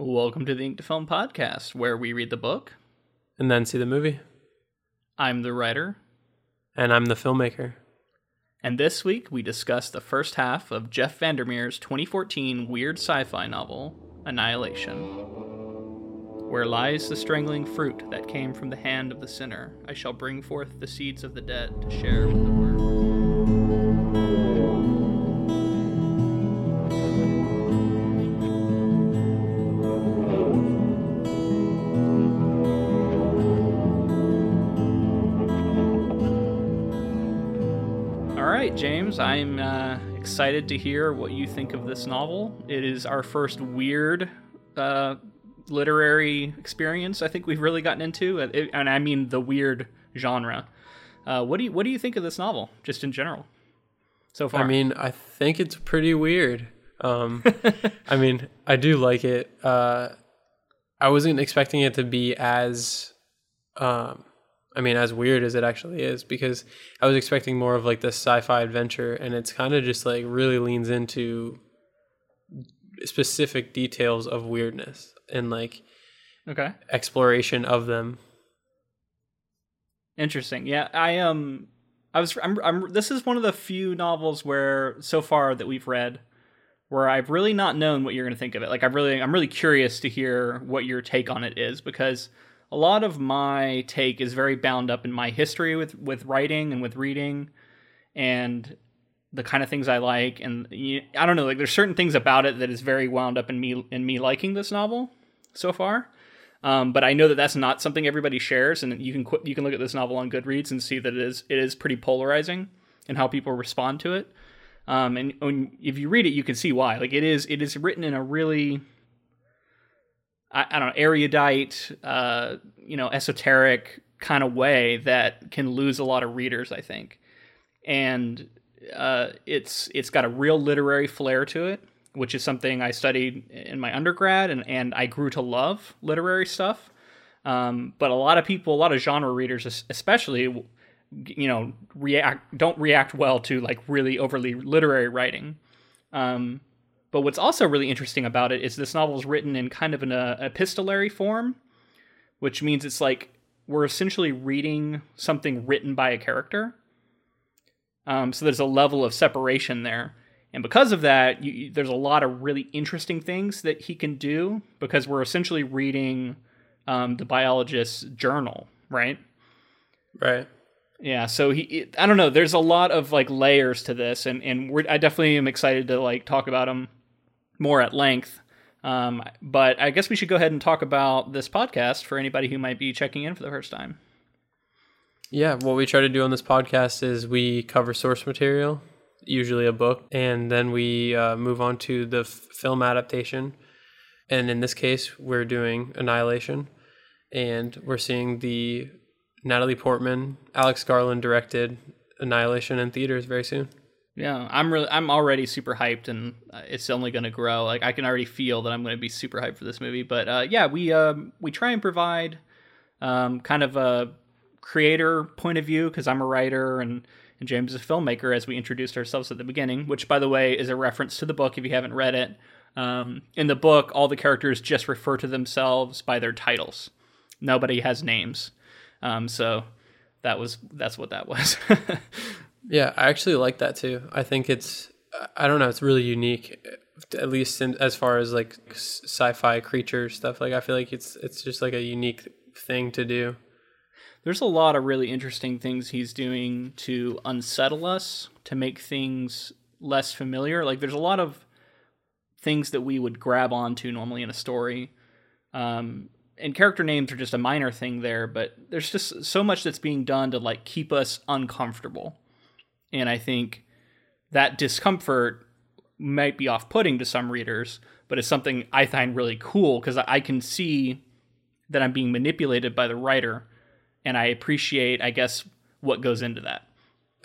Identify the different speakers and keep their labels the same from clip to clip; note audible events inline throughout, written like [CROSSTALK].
Speaker 1: Welcome to the Ink to Film podcast, where we read the book.
Speaker 2: and then see the movie.
Speaker 1: I'm the writer,
Speaker 2: And I'm the filmmaker.
Speaker 1: and this week we discuss the first half of Jeff Vandermeer's 2014 weird sci fi novel, Annihilation. Where lies the strangling fruit that came from the hand of the sinner? I shall bring forth the seeds of the dead to share with the world. I'm uh, excited to hear what you think of this novel. It is our first weird uh, literary experience I think we've really gotten into, it- and I mean the weird genre. Uh, what do you What do you think of this novel, just in general, so far?
Speaker 2: I mean, I think it's pretty weird. Um, [LAUGHS] I mean, I do like it. Uh, I wasn't expecting it to be as, um, I mean, as weird as it actually is because I was expecting more of like this sci-fi adventure, and it's kind of just like really leans into specific details of weirdness and like
Speaker 1: okay,
Speaker 2: exploration of them.
Speaker 1: interesting. Yeah, I um, I was I'm, I'm this is one of the few novels where so far that we've read where I've really not known what you're going to think of it. Like I'm really I'm really curious to hear what your take on it is because a lot of my take is very bound up in my history with with writing and with reading and the kind of things I like and you, I don't know like there's certain things about it that is very wound up in me in me liking this novel so far. Um, but I know that that's not something everybody shares, and you can qu- you can look at this novel on Goodreads and see that it is it is pretty polarizing in how people respond to it. Um, and when, if you read it, you can see why. Like it is, it is written in a really, I, I don't know, erudite, uh, you know, esoteric kind of way that can lose a lot of readers. I think, and uh, it's it's got a real literary flair to it, which is something I studied in my undergrad, and and I grew to love literary stuff. Um, but a lot of people, a lot of genre readers, especially, you know react don't react well to like really overly literary writing um, but what's also really interesting about it is this novel is written in kind of an uh, epistolary form which means it's like we're essentially reading something written by a character. Um, so there's a level of separation there. And because of that you, there's a lot of really interesting things that he can do because we're essentially reading um, the biologist's journal right?
Speaker 2: Right.
Speaker 1: yeah, so he it, I don't know, there's a lot of like layers to this and and we're, I definitely am excited to like talk about them more at length. Um but I guess we should go ahead and talk about this podcast for anybody who might be checking in for the first time.
Speaker 2: Yeah, what we try to do on this podcast is we cover source material, usually a book, and then we uh, move on to the f- film adaptation. And in this case, we're doing Annihilation, and we're seeing the Natalie Portman, Alex Garland directed Annihilation in theaters very soon.
Speaker 1: Yeah, I'm really I'm already super hyped and uh, it's only going to grow. Like I can already feel that I'm going to be super hyped for this movie. But uh, yeah, we um, we try and provide um, kind of a creator point of view because I'm a writer and and James is a filmmaker as we introduced ourselves at the beginning, which by the way is a reference to the book if you haven't read it. Um, in the book, all the characters just refer to themselves by their titles. Nobody has names. Um, so that was that's what that was. [LAUGHS]
Speaker 2: Yeah, I actually like that too. I think it's, I don't know, it's really unique, at least in, as far as like sci-fi creature stuff. Like I feel like it's it's just like a unique thing to do.
Speaker 1: there's a lot of really interesting things he's doing to unsettle us to make things less familiar like there's a lot of things that we would grab onto normally in a story um, and character names are just a minor thing there but there's just so much that's being done to like keep us uncomfortable and i think that discomfort might be off-putting to some readers but it's something i find really cool because i can see that i'm being manipulated by the writer and I appreciate, I guess, what goes into that.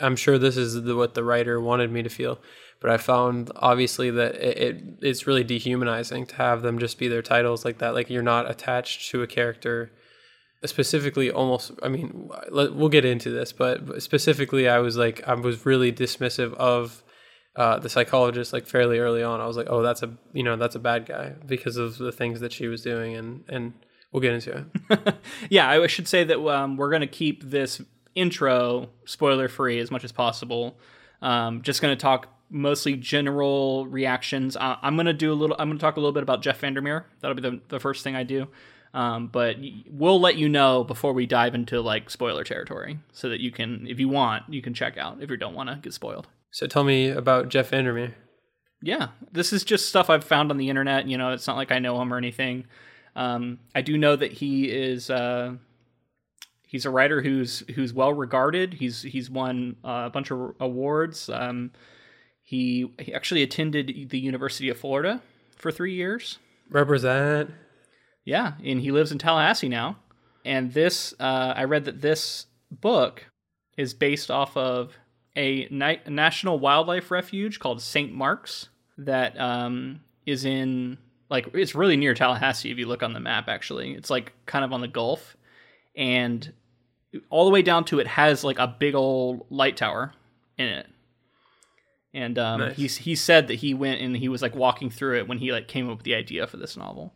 Speaker 2: I'm sure this is the, what the writer wanted me to feel, but I found obviously that it, it it's really dehumanizing to have them just be their titles like that. Like you're not attached to a character. Specifically, almost. I mean, we'll get into this, but specifically, I was like, I was really dismissive of uh, the psychologist like fairly early on. I was like, oh, that's a you know that's a bad guy because of the things that she was doing, and and we'll get into it. [LAUGHS]
Speaker 1: yeah, I should say that um, we're going to keep this intro spoiler free as much as possible. Um, just going to talk mostly general reactions. I'm going to do a little. I'm going to talk a little bit about Jeff Vandermeer. That'll be the, the first thing I do. Um, but we'll let you know before we dive into like spoiler territory, so that you can, if you want, you can check out if you don't want to get spoiled.
Speaker 2: So tell me about Jeff Vandermeer.
Speaker 1: Yeah, this is just stuff I've found on the internet. You know, it's not like I know him or anything. Um, I do know that he is uh, he's a writer who's who's well regarded. He's he's won uh, a bunch of awards. Um, he he actually attended the University of Florida for three years.
Speaker 2: Represent.
Speaker 1: Yeah, and he lives in Tallahassee now. And this, uh, I read that this book is based off of a ni- national wildlife refuge called St. Mark's that um, is in like it's really near Tallahassee if you look on the map. Actually, it's like kind of on the Gulf, and all the way down to it has like a big old light tower in it. And um, nice. he he said that he went and he was like walking through it when he like came up with the idea for this novel,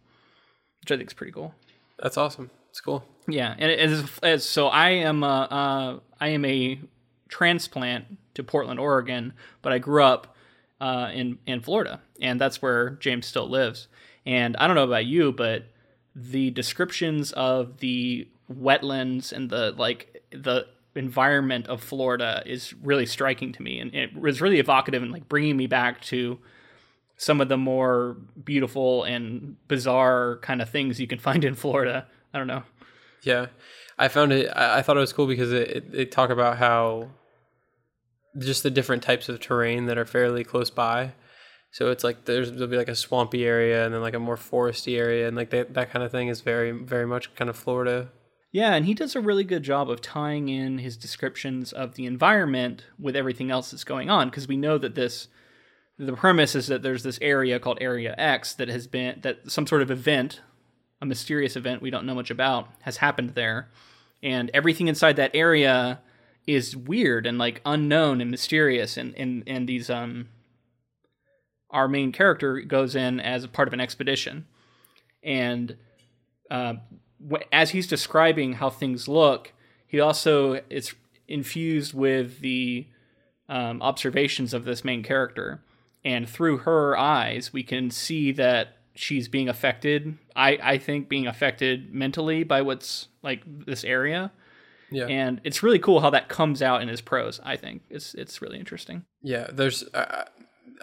Speaker 1: which I think is pretty cool.
Speaker 2: That's awesome. It's cool.
Speaker 1: Yeah, and as, as so I am a, uh, I am a transplant to Portland, Oregon, but I grew up uh, in in Florida, and that's where James still lives. And I don't know about you, but the descriptions of the wetlands and the like the environment of Florida is really striking to me, and it was really evocative and like bringing me back to some of the more beautiful and bizarre kind of things you can find in Florida. I don't know.
Speaker 2: Yeah, I found it. I, thought it was cool because it, it, it talk about how just the different types of terrain that are fairly close by. So it's like there's there'll be like a swampy area and then like a more foresty area and like that that kind of thing is very very much kind of Florida
Speaker 1: yeah, and he does a really good job of tying in his descriptions of the environment with everything else that's going on because we know that this the premise is that there's this area called Area X that has been that some sort of event, a mysterious event we don't know much about, has happened there. And everything inside that area is weird and like unknown and mysterious and and, and these um our main character goes in as a part of an expedition. And uh, as he's describing how things look, he also is infused with the um, observations of this main character, and through her eyes, we can see that she's being affected. I I think being affected mentally by what's like this area. Yeah. And it's really cool how that comes out in his prose. I think it's it's really interesting.
Speaker 2: Yeah, there's uh,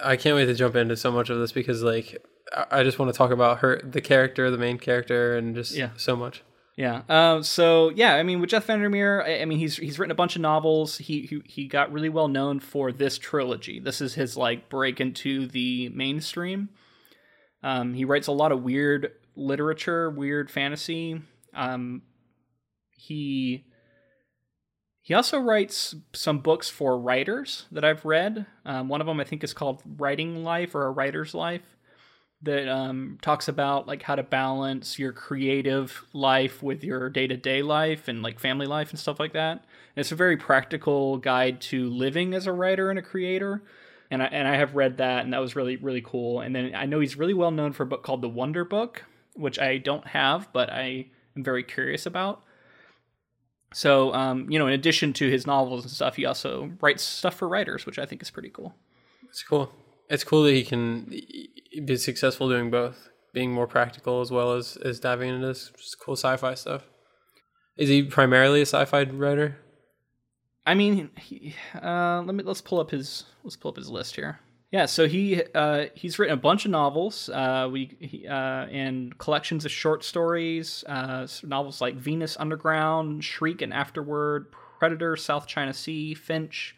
Speaker 2: I can't wait to jump into so much of this because like I just want to talk about her, the character, the main character, and just yeah. so much.
Speaker 1: Yeah. Uh, so yeah, I mean, with Jeff Vandermeer, I, I, mean, he's he's written a bunch of novels. He, he he got really well known for this trilogy. This is his like break into the mainstream. Um, he writes a lot of weird literature, weird fantasy. Um, he he also writes some books for writers that I've read. Um, one of them I think is called Writing Life or A Writer's Life that um, talks about like how to balance your creative life with your day-to-day life and like family life and stuff like that. And it's a very practical guide to living as a writer and a creator. And I, and I have read that and that was really really cool. And then I know he's really well known for a book called The Wonder Book, which I don't have but I am very curious about. So, um, you know, in addition to his novels and stuff, he also writes stuff for writers, which I think is pretty cool.
Speaker 2: It's cool. It's cool that he can be successful doing both, being more practical as well as as diving into this cool sci-fi stuff. Is he primarily a sci-fi writer?
Speaker 1: I mean, he, uh, let me let's pull up his let's pull up his list here. Yeah, so he uh, he's written a bunch of novels, uh, we he, uh, and collections of short stories, uh, novels like Veniss Underground, Shriek and Afterword, Predator, South China Sea, Finch,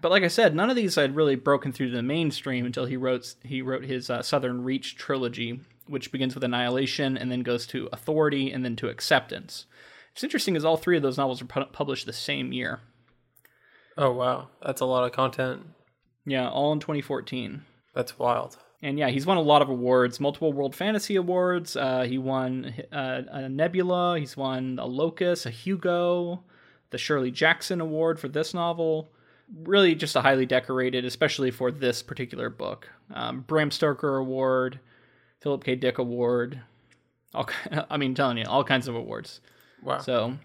Speaker 1: but like I said, none of these had really broken through to the mainstream until he wrote he wrote his uh, Southern Reach trilogy, which begins with Annihilation and then goes to Authority and then to Acceptance. It's interesting as all three of those novels were pu- published the same year.
Speaker 2: Oh wow, that's a lot of content.
Speaker 1: Yeah, all in 2014.
Speaker 2: That's wild.
Speaker 1: And yeah, he's won a lot of awards, multiple World Fantasy Awards. Uh, he won uh, a Nebula. He's won a Locus, a Hugo, the Shirley Jackson Award for this novel. Really just a highly decorated, especially for this particular book. Um, Bram Stoker Award, Philip K. Dick Award. All, [LAUGHS] I mean, telling you, all kinds of awards.
Speaker 2: Wow.
Speaker 1: So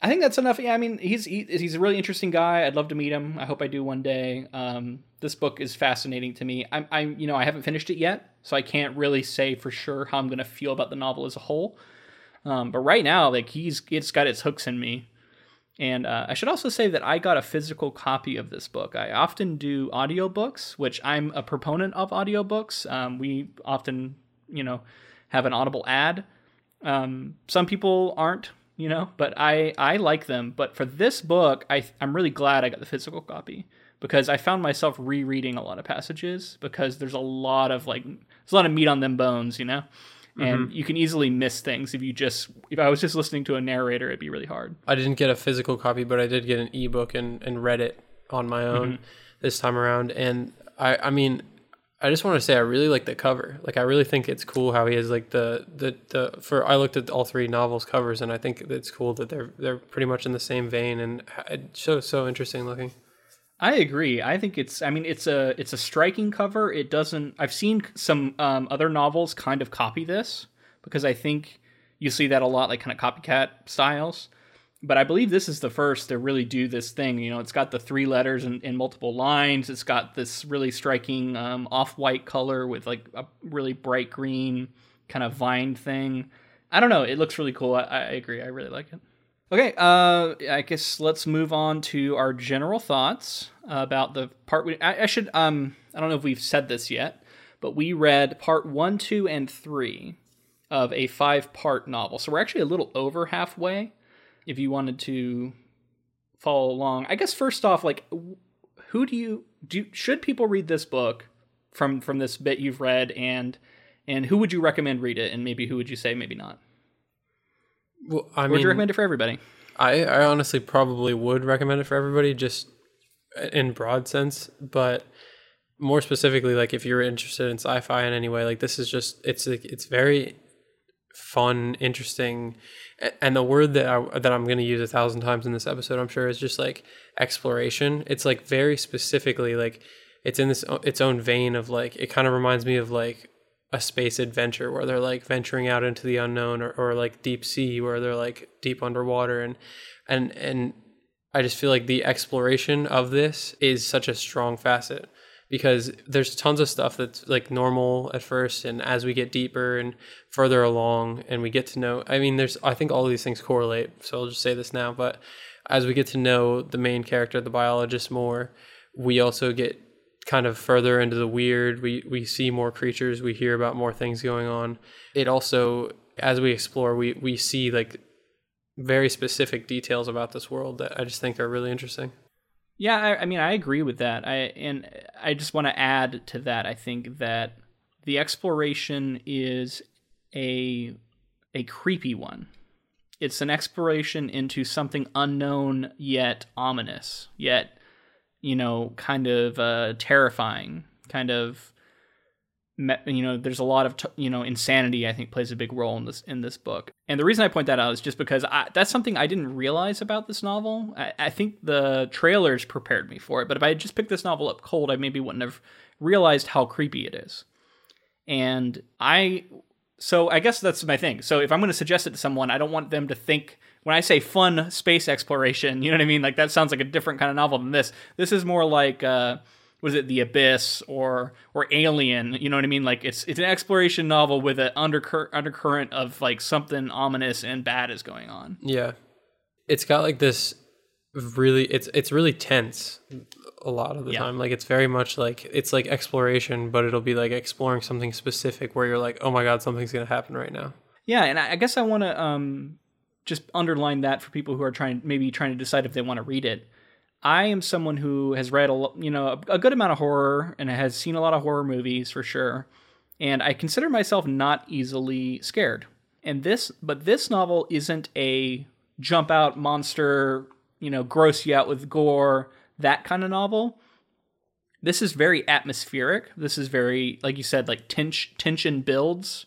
Speaker 1: I think that's enough. Yeah, I mean, he's he, he's a really interesting guy. I'd love to meet him. I hope I do one day. Um, this book is fascinating to me. I'm, I'm, you know, I haven't finished it yet, so I can't really say for sure how I'm going to feel about the novel as a whole. Um, but right now, like he's, it's got its hooks in me. And uh, I should also say that I got a physical copy of this book. I often do audiobooks, which I'm a proponent of audiobooks. Um, we often, you know, have an audible ad. Um, some people aren't, you know, but I I like them. But for this book, I I'm really glad I got the physical copy because I found myself rereading a lot of passages because there's a lot of like there's a lot of meat on them bones, you know and mm-hmm. you can easily miss things if you just if I was just listening to a narrator, it'd be really hard.
Speaker 2: I didn't get a physical copy, but I did get an ebook and and read it on my own mm-hmm. this time around. And I I mean. I just want to say I really like the cover. Like I really think it's cool how he has like the, the the for I looked at all three novels covers and I think it's cool that they're they're pretty much in the same vein and it's so so interesting looking.
Speaker 1: I agree. I think it's. I mean, it's a it's a striking cover. It doesn't. I've seen some um, other novels kind of copy this because I think you see that a lot, like kind of copycat styles. But I believe this is the first to really do this thing. You know, it's got the three letters in, in multiple lines. It's got this really striking um, off-white color with like a really bright green kind of vine thing. I don't know. It looks really cool. I, I agree. I really like it. Okay, uh, I guess let's move on to our general thoughts about the part. We, I, I, should. Um, I don't know if we've said this yet, but we read part one, two, and three of a five-part novel. So we're actually a little over halfway. If you wanted to follow along, I guess first off, like, who do you do? Should people read this book from from this bit you've read, and and who would you recommend read it, and maybe who would you say maybe not?
Speaker 2: Well, I
Speaker 1: would you recommend it for everybody?
Speaker 2: I, I honestly probably would recommend it for everybody, just in broad sense. But more specifically, like if you're interested in sci-fi in any way, like this is just it's it's very fun, interesting, and the word that I that I'm going to use a thousand times in this episode, I'm sure, is just like exploration. It's like very specifically like it's in this its own vein of like it kind of reminds me of like a space adventure where they're like venturing out into the unknown or, or like deep sea where they're like deep underwater. And and and I just feel like the exploration of this is such a strong facet because there's tons of stuff that's like normal at first and as we get deeper and further along and we get to know I mean there's I think all these things correlate so I'll just say this now but as we get to know the main character the biologist more we also get kind of further into the weird. We we see more creatures, we hear about more things going on. It also as we explore, we we see like very specific details about this world that I just think are really interesting.
Speaker 1: Yeah, I, I mean, I agree with that. I and I just want to add to that. I think that the exploration is a a creepy one. It's an exploration into something unknown yet ominous, yet you know, kind of uh, terrifying, kind of, you know, there's a lot of, you know, insanity. I think plays a big role in this in this book. And the reason I point that out is just because I, that's something I didn't realize about this novel. I, I think the trailers prepared me for it, but if I had just picked this novel up cold, I maybe wouldn't have realized how creepy it is. And I, so I guess that's my thing. So if I'm going to suggest it to someone, I don't want them to think when I say fun space exploration, you know what I mean? Like that sounds like a different kind of novel than this. This is more like uh was it The Abyss or or Alien, you know what I mean? Like it's it's an exploration novel with an undercur- undercurrent of like something ominous and bad is going on.
Speaker 2: Yeah. It's got like this really it's it's really tense a lot of the yeah. time. Like it's very much like it's like exploration, but it'll be like exploring something specific where you're like, "Oh my god, something's going to happen right now."
Speaker 1: Yeah, and I guess I want to um just underline that for people who are trying maybe trying to decide if they want to read it. I am someone who has read a you know a, good amount of horror and has seen a lot of horror movies for sure, and I consider myself not easily scared. And this, but this novel isn't a jump out monster, you know, gross you out with gore that kind of novel. This is very atmospheric. This is very, like you said, like tension tension builds.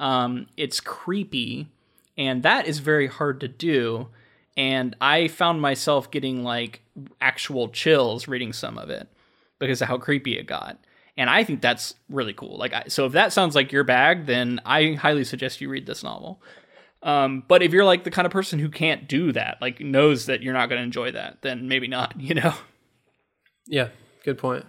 Speaker 1: Um, it's creepy and that is very hard to do and i found myself getting like actual chills reading some of it because of how creepy it got. And I think that's really cool. Like, I, so if that sounds like your bag, then I highly suggest you read this novel. Um, but if you're like the kind of person who can't do that, like knows that you're not going to enjoy that, then maybe not. [LAUGHS] You know.
Speaker 2: Yeah, good point.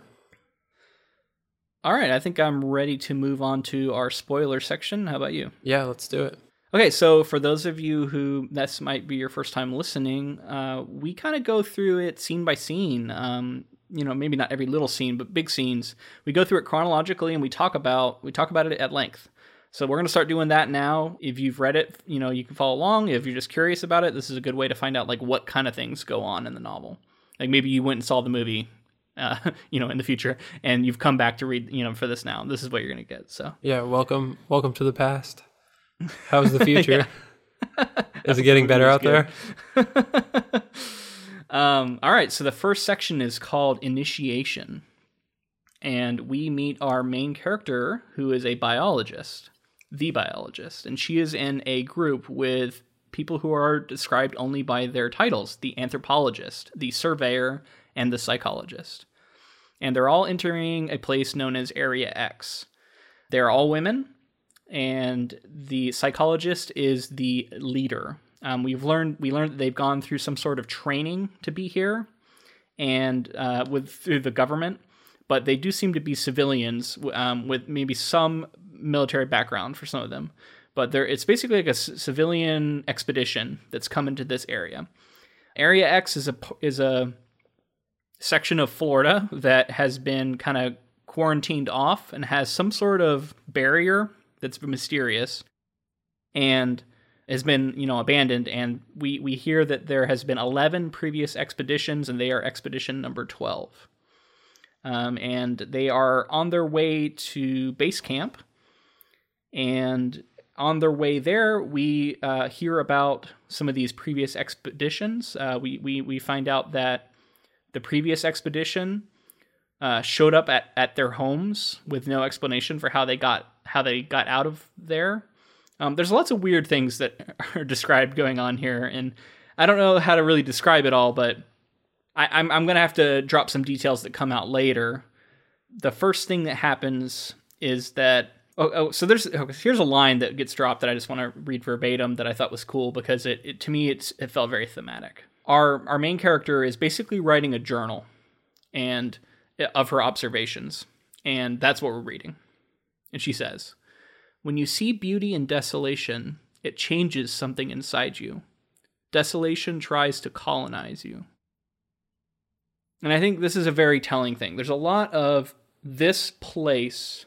Speaker 1: All right, I think I'm ready to move on to our spoiler section. How about you?
Speaker 2: Yeah, let's do it.
Speaker 1: Okay, so for those of you who this might be your first time listening, uh, we kind of go through it scene by scene. Um, you know, maybe not every little scene, but big scenes. We go through it chronologically, and we talk about we talk about it at length. So we're gonna start doing that now. If you've read it, you know you can follow along. If you're just curious about it, this is a good way to find out like what kind of things go on in the novel. Like maybe you went and saw the movie uh, [LAUGHS] you know, in the future, and you've come back to read, you know, for this now. This is what you're gonna get. So
Speaker 2: yeah, welcome, welcome to the past. How's the [LAUGHS] future? [LAUGHS] is it getting better out there? [LAUGHS]
Speaker 1: um, all right, so the first section is called initiation, and we meet our main character, who is a biologist, the biologist, and she is in a group with people who are described only by their titles: the anthropologist, the surveyor and the psychologist. And they're all entering a place known as Area X. They're all women, and the psychologist is the leader. Um, we've learned we learned that they've gone through some sort of training to be here, and uh, with through the government, but they do seem to be civilians um, with maybe some military background for some of them. But they it's basically like a c- civilian expedition that's come into this area. Area X is a is a section of Florida that has been kind of quarantined off and has some sort of barrier that's mysterious and has been, you know, abandoned. And we, we hear that there has been 11 previous expeditions and they are expedition number 12. Um, and they are on their way to base camp. And on their way there, we uh, hear about some of these previous expeditions. Uh, we, we, we find out that the previous expedition uh, showed up at, at their homes with no explanation for how they got how they got out of there. Um, there's lots of weird things that [LAUGHS] are described going on here, and I don't know how to really describe it all, but I, I'm I'm gonna have to drop some details that come out later. The first thing that happens is that oh, oh so there's okay, here's a line that gets dropped that I just want to read verbatim that I thought was cool because it, it to me it's it felt very thematic our our main character is basically writing a journal and uh, of her observations and that's what we're reading and she says when you see beauty in desolation it changes something inside you desolation tries to colonize you and i think this is a very telling thing there's a lot of this place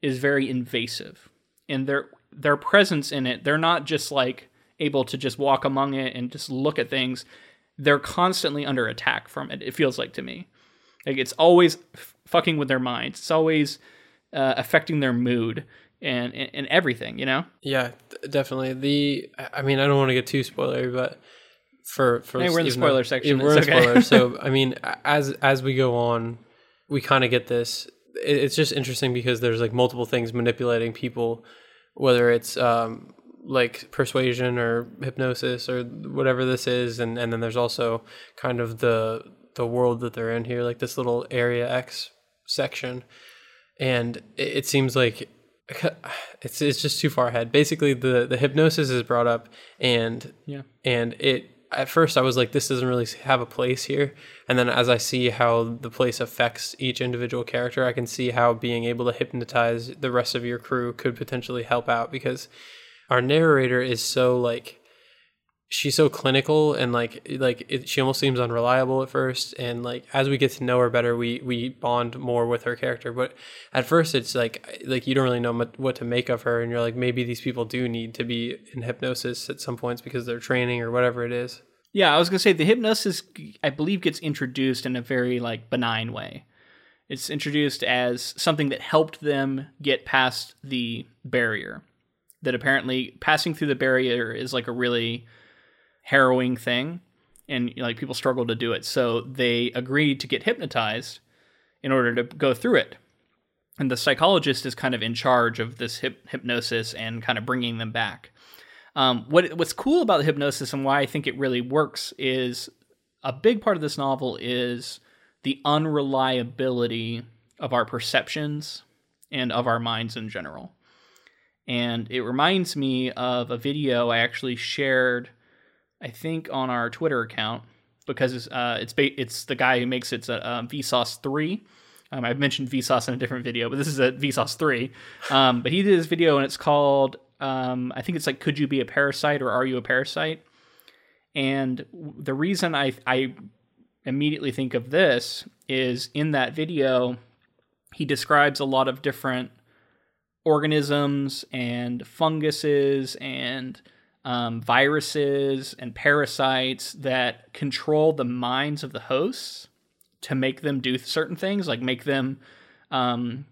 Speaker 1: is very invasive and their their presence in it they're not just like able to just walk among it and just look at things, they're constantly under attack from it. It feels like to me, like it's always f- fucking with their minds. It's always uh, affecting their mood and, and, and everything. You know?
Speaker 2: Yeah, definitely. The I mean, I don't want to get too spoilery, but for for
Speaker 1: hey, we're in the spoiler though, section.
Speaker 2: Yeah, we're in okay. spoiler. so [LAUGHS] I mean, as as we go on, we kind of get this. It's just interesting because there's like multiple things manipulating people, whether it's um, like persuasion or hypnosis or whatever this is and and then there's also kind of the the world that they're in here like this little area x section and it, seems like [SIGHS] it's it's just too far ahead basically the the hypnosis is brought up and
Speaker 1: yeah
Speaker 2: and it at first I was like, this doesn't really have a place here. And then as I see how the place affects each individual character, I can see how being able to hypnotize the rest of your crew could potentially help out because our narrator is so like she's so clinical and like like it, she almost seems unreliable at first. And like as we get to know her better we we bond more with her character. But at first it's like like you don't really know what to make of her. And you're like maybe these people do need to be in hypnosis at some points because they're training or whatever it is.
Speaker 1: Yeah i was gonna say the hypnosis i believe gets introduced in a very like benign way. It's introduced as something that helped them get past the barrier. That apparently passing through the barrier is like a really harrowing thing and like people struggle to do it. So they agreed to get hypnotized in order to go through it. And the psychologist is kind of in charge of this hip- hypnosis and kind of bringing them back. Um, what what's cool about the hypnosis and why I think it really works is a big part of this novel is the unreliability of our perceptions and of our minds in general. And it reminds me of a video I actually shared, I think, on our Twitter account because uh, it's ba- it's the guy who makes it's a, a Vsauce three. Um, I've mentioned Vsauce in a different video, but this is a Vsauce three. Um, but he did this video and it's called um, I think it's like Could you be a parasite or Are you a parasite? And the reason I I immediately think of this is in that video he describes a lot of different organisms and funguses and um, viruses and parasites that control the minds of the hosts to make them do certain things, like make them um,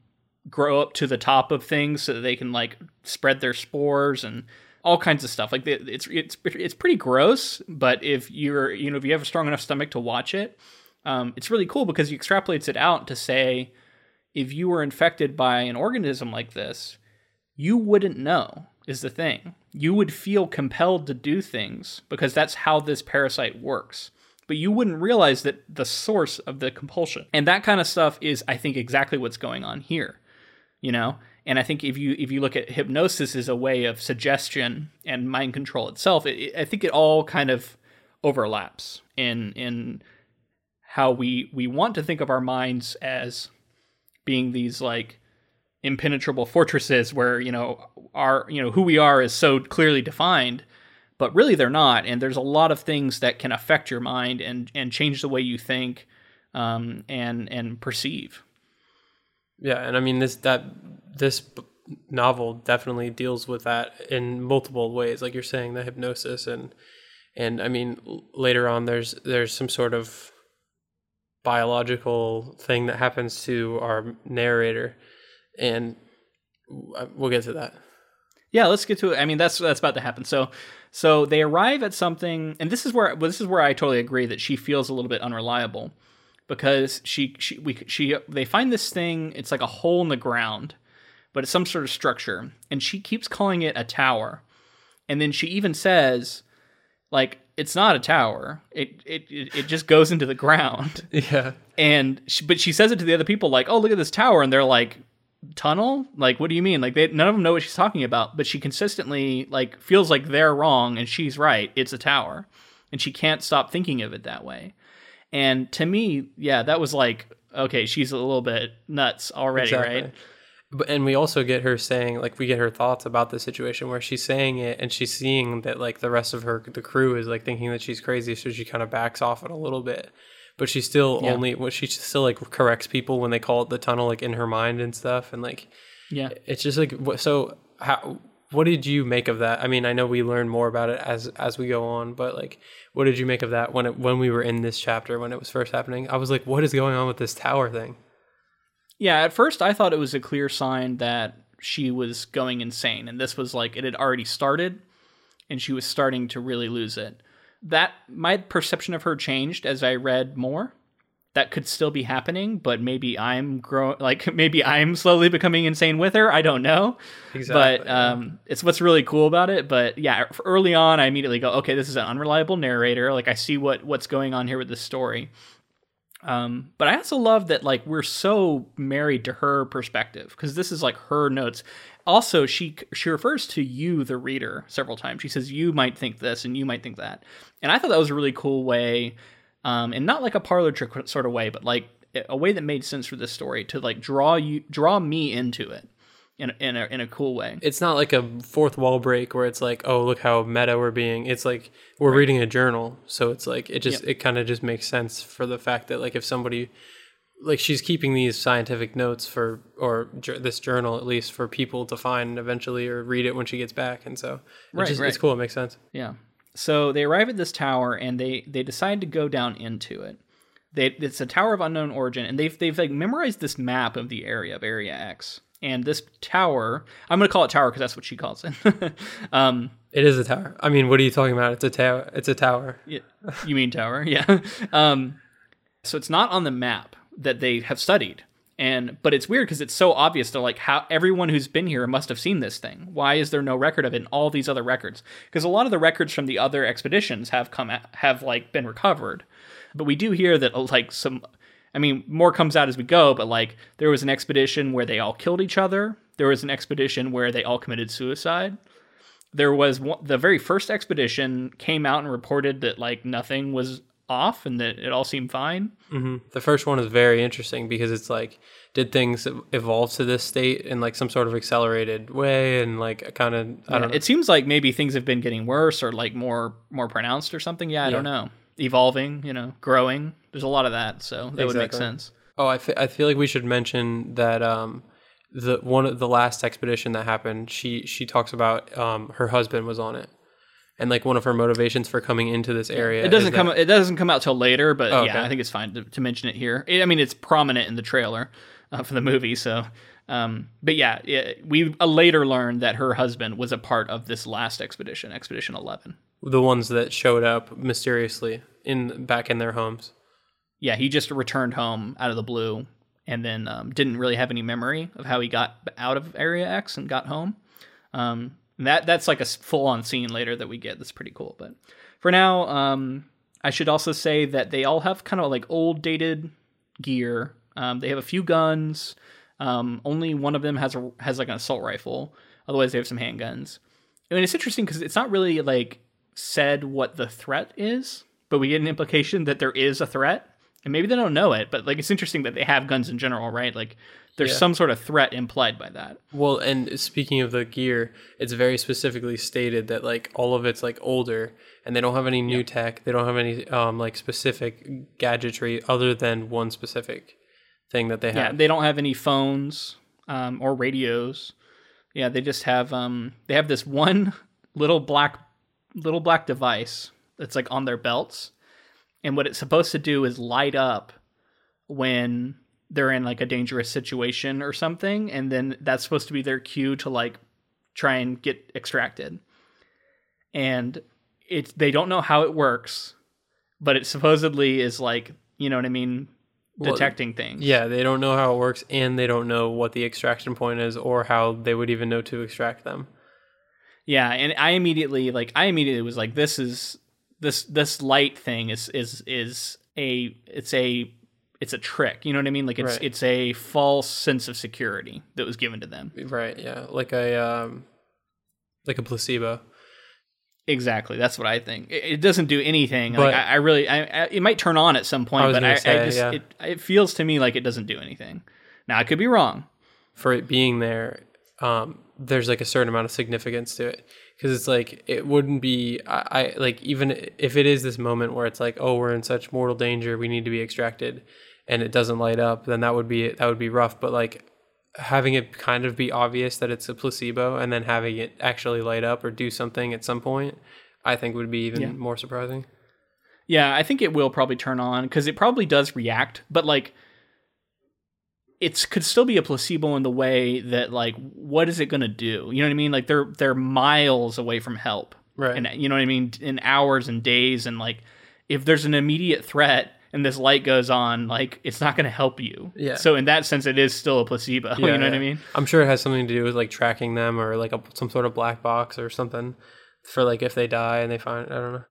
Speaker 1: grow up to the top of things so that they can like spread their spores and all kinds of stuff. Like it's it's it's pretty gross, but if you're you know if you have a strong enough stomach to watch it, um, it's really cool because he extrapolates it out to say if you were infected by an organism like this, you wouldn't know, is the thing. You would feel compelled to do things because that's how this parasite works. But you wouldn't realize that the source of the compulsion. And that kind of stuff is, I think, exactly what's going on here. You know? And I think if you if you look at hypnosis as a way of suggestion and mind control itself, it, it, I think it all kind of overlaps in in how we we want to think of our minds as being these like impenetrable fortresses where you know our you know who we are is so clearly defined but really they're not. And there's a lot of things that can affect your mind and and change the way you think um, and and perceive.
Speaker 2: Yeah and i mean this that this novel definitely deals with that in multiple ways like you're saying the hypnosis and and i mean later on there's there's some sort of biological thing that happens to our narrator and uh, we'll get to that.
Speaker 1: Yeah, let's get to it. I mean, that's that's about to happen. So, so they arrive at something, and this is where well, this is where I totally agree that she feels a little bit unreliable because she she we she they find this thing. It's like a hole in the ground, but it's some sort of structure, and she keeps calling it a tower, and then she even says, like, it's not a tower. It it it just goes into the ground. [LAUGHS]
Speaker 2: Yeah.
Speaker 1: And she, but she says it to the other people, like, oh, look at this tower, and they're like, tunnel? Like what do you mean? Like they none of them know what she's talking about but she consistently like feels like they're wrong and she's right. It's a tower. And she can't stop thinking of it that way. And to me yeah that was like okay she's a little bit nuts already exactly. right
Speaker 2: but and we also get her saying like we get her thoughts about the situation where she's saying it and she's seeing that like the rest of her the crew is like thinking that she's crazy so she kind of backs off it a little bit but she still yeah. only what she still like corrects people when they call it the tunnel like in her mind and stuff and like
Speaker 1: yeah.
Speaker 2: it's just like so how what did you make of that? I mean i know we learn more about it as as we go on but like what did you make of that when it when we were in this chapter when it was first happening? I was like what is going on with this tower thing?
Speaker 1: Yeah at first i thought it was a clear sign that she was going insane and this was like it had already started and she was starting to really lose it that my perception of her changed as I read more. That could still be happening, but maybe I'm growing. [LAUGHS] Like maybe I'm slowly becoming insane with her. I don't know. Exactly. But um, it's what's really cool about it. But yeah, early on, I immediately go, okay, this is an unreliable narrator. Like I see what what's going on here with this story. Um, but I also love that like we're so married to her perspective because this is like her notes also she she refers to you the reader several times. She says you might think this and you might think that. And i thought that was a really cool way um, and not like a parlor trick sort of way but like a way that made sense for this story to like draw you draw me into it in, in, a, in a cool way.
Speaker 2: It's not like a fourth wall break where it's like oh look how meta we're being. It's like we're right. reading a journal. So it's like it just yep. it kind of just makes sense for the fact that like if somebody like she's keeping these scientific notes for or ju- this journal at least for people to find eventually or read it when she gets back and so right, just, right. it's cool it makes sense.
Speaker 1: Yeah. So they arrive at this tower and they they decide to go down into it. They it's a tower of unknown origin and they've they've like memorized this map of the area of area x. And this tower i'm going to call it tower because that's what she calls it. [LAUGHS] Um
Speaker 2: it is a tower. I mean what are you talking about? It's a tower it's a tower.
Speaker 1: Yeah, you mean tower? [LAUGHS] Yeah. Um so it's not on the map that they have studied. And but it's weird because it's so obvious to like how everyone who's been here must have seen this thing. Why is there no record of it in all these other records? Because a lot of the records from the other expeditions have come at, have like been recovered, but we do hear that uh, like some. I mean, more comes out as we go, but like there was an expedition where they all killed each other. There was an expedition where they all committed suicide. There was one, the very first expedition came out and reported that like nothing was off and that it all seemed fine.
Speaker 2: hmm The first one is very interesting because it's like, did things evolve to this state in like some sort of accelerated way and like kind of I
Speaker 1: Yeah,
Speaker 2: don't know.
Speaker 1: It seems like maybe things have been getting worse or like more more pronounced or something. Yeah, I don't know. Evolving, you know, growing. There's a lot of that, so that would make sense.
Speaker 2: Oh, I I feel like we should mention that um, the one of the last expedition that happened, she she talks about um, her husband was on it, and like one of her motivations for coming into this area.
Speaker 1: It doesn't come.
Speaker 2: that-
Speaker 1: It doesn't come out till later, but
Speaker 2: Oh,
Speaker 1: yeah,
Speaker 2: okay.
Speaker 1: I think it's fine to, to mention it here. I mean, it's prominent in the trailer uh, for the movie. So, um, but yeah, it, we uh, later learned that her husband was a part of this last expedition, Expedition Eleven.
Speaker 2: the ones that showed up mysteriously in back in their homes.
Speaker 1: Yeah, he just returned home out of the blue, and then um, didn't really have any memory of how he got out of Area X and got home. Um, and that that's like a full on scene later that we get. That's pretty cool. But for now, um, I should also say that they all have kind of like old dated gear. Um, they have a few guns. Um, only one of them has a has like an assault rifle. Otherwise, they have some handguns. I mean, it's interesting because it's not really like said what the threat is, but we get an implication that there is a threat, and maybe they don't know it. But like, it's interesting that they have guns in general, right? Like, there's
Speaker 2: Yeah.
Speaker 1: some sort of threat implied by that.
Speaker 2: Well, and speaking of the gear, it's very specifically stated that like all of it's like older, and they don't have any new tech. They don't have any um like specific gadgetry other than one specific thing that they have.
Speaker 1: Yeah, they don't have any phones um, or radios. Yeah, they just have um, they have this one [LAUGHS] little black little black device that's like on their belts, and what it's supposed to do is light up when they're in like a dangerous situation or something, and then that's supposed to be their cue to like try and get extracted. And it's they don't know how it works, but it supposedly is like you know what I mean,
Speaker 2: Well,
Speaker 1: detecting things.
Speaker 2: Yeah, they don't know how it works, and they don't know what the extraction point is, or how they would even know to extract them.
Speaker 1: Yeah, and I immediately like I immediately was like, this is this this light thing is is is a it's a it's a trick. You know what I mean? Like it's
Speaker 2: Right.
Speaker 1: it's a false sense of security that was given to them.
Speaker 2: Right? Yeah, like a um, like a placebo.
Speaker 1: Exactly, that's what I think. It, it doesn't do anything.
Speaker 2: But-
Speaker 1: like I, I really, I, I, it might turn on at some point, but I
Speaker 2: say,
Speaker 1: just
Speaker 2: yeah.
Speaker 1: it, it feels to me like it doesn't do anything. Now I could be wrong.
Speaker 2: for it being there, um, there's like a certain amount of significance to it because it's like it wouldn't be I, I like even if it is this moment where it's like oh we're in such mortal danger we need to be extracted and it doesn't light up then that would be that would be rough but like having it kind of be obvious that it's a placebo and then having it actually light up or do something at some point I think would be even
Speaker 1: Yeah.
Speaker 2: more surprising.
Speaker 1: Yeah, I think it will probably turn on because it probably does react, but like it's could still be a placebo in the way that like what is it going to do? You know what I mean? Like they're they're miles away from help.
Speaker 2: Right.
Speaker 1: And you know what I mean in hours and days and like if there's an immediate threat and this light goes on, like it's not going to help you.
Speaker 2: Yeah.
Speaker 1: So in that sense it is still a placebo, Yeah, [LAUGHS] you know what I mean?
Speaker 2: I'm sure it has something to do with like tracking them or like a, some sort of black box or something for like if they die and they find I don't know.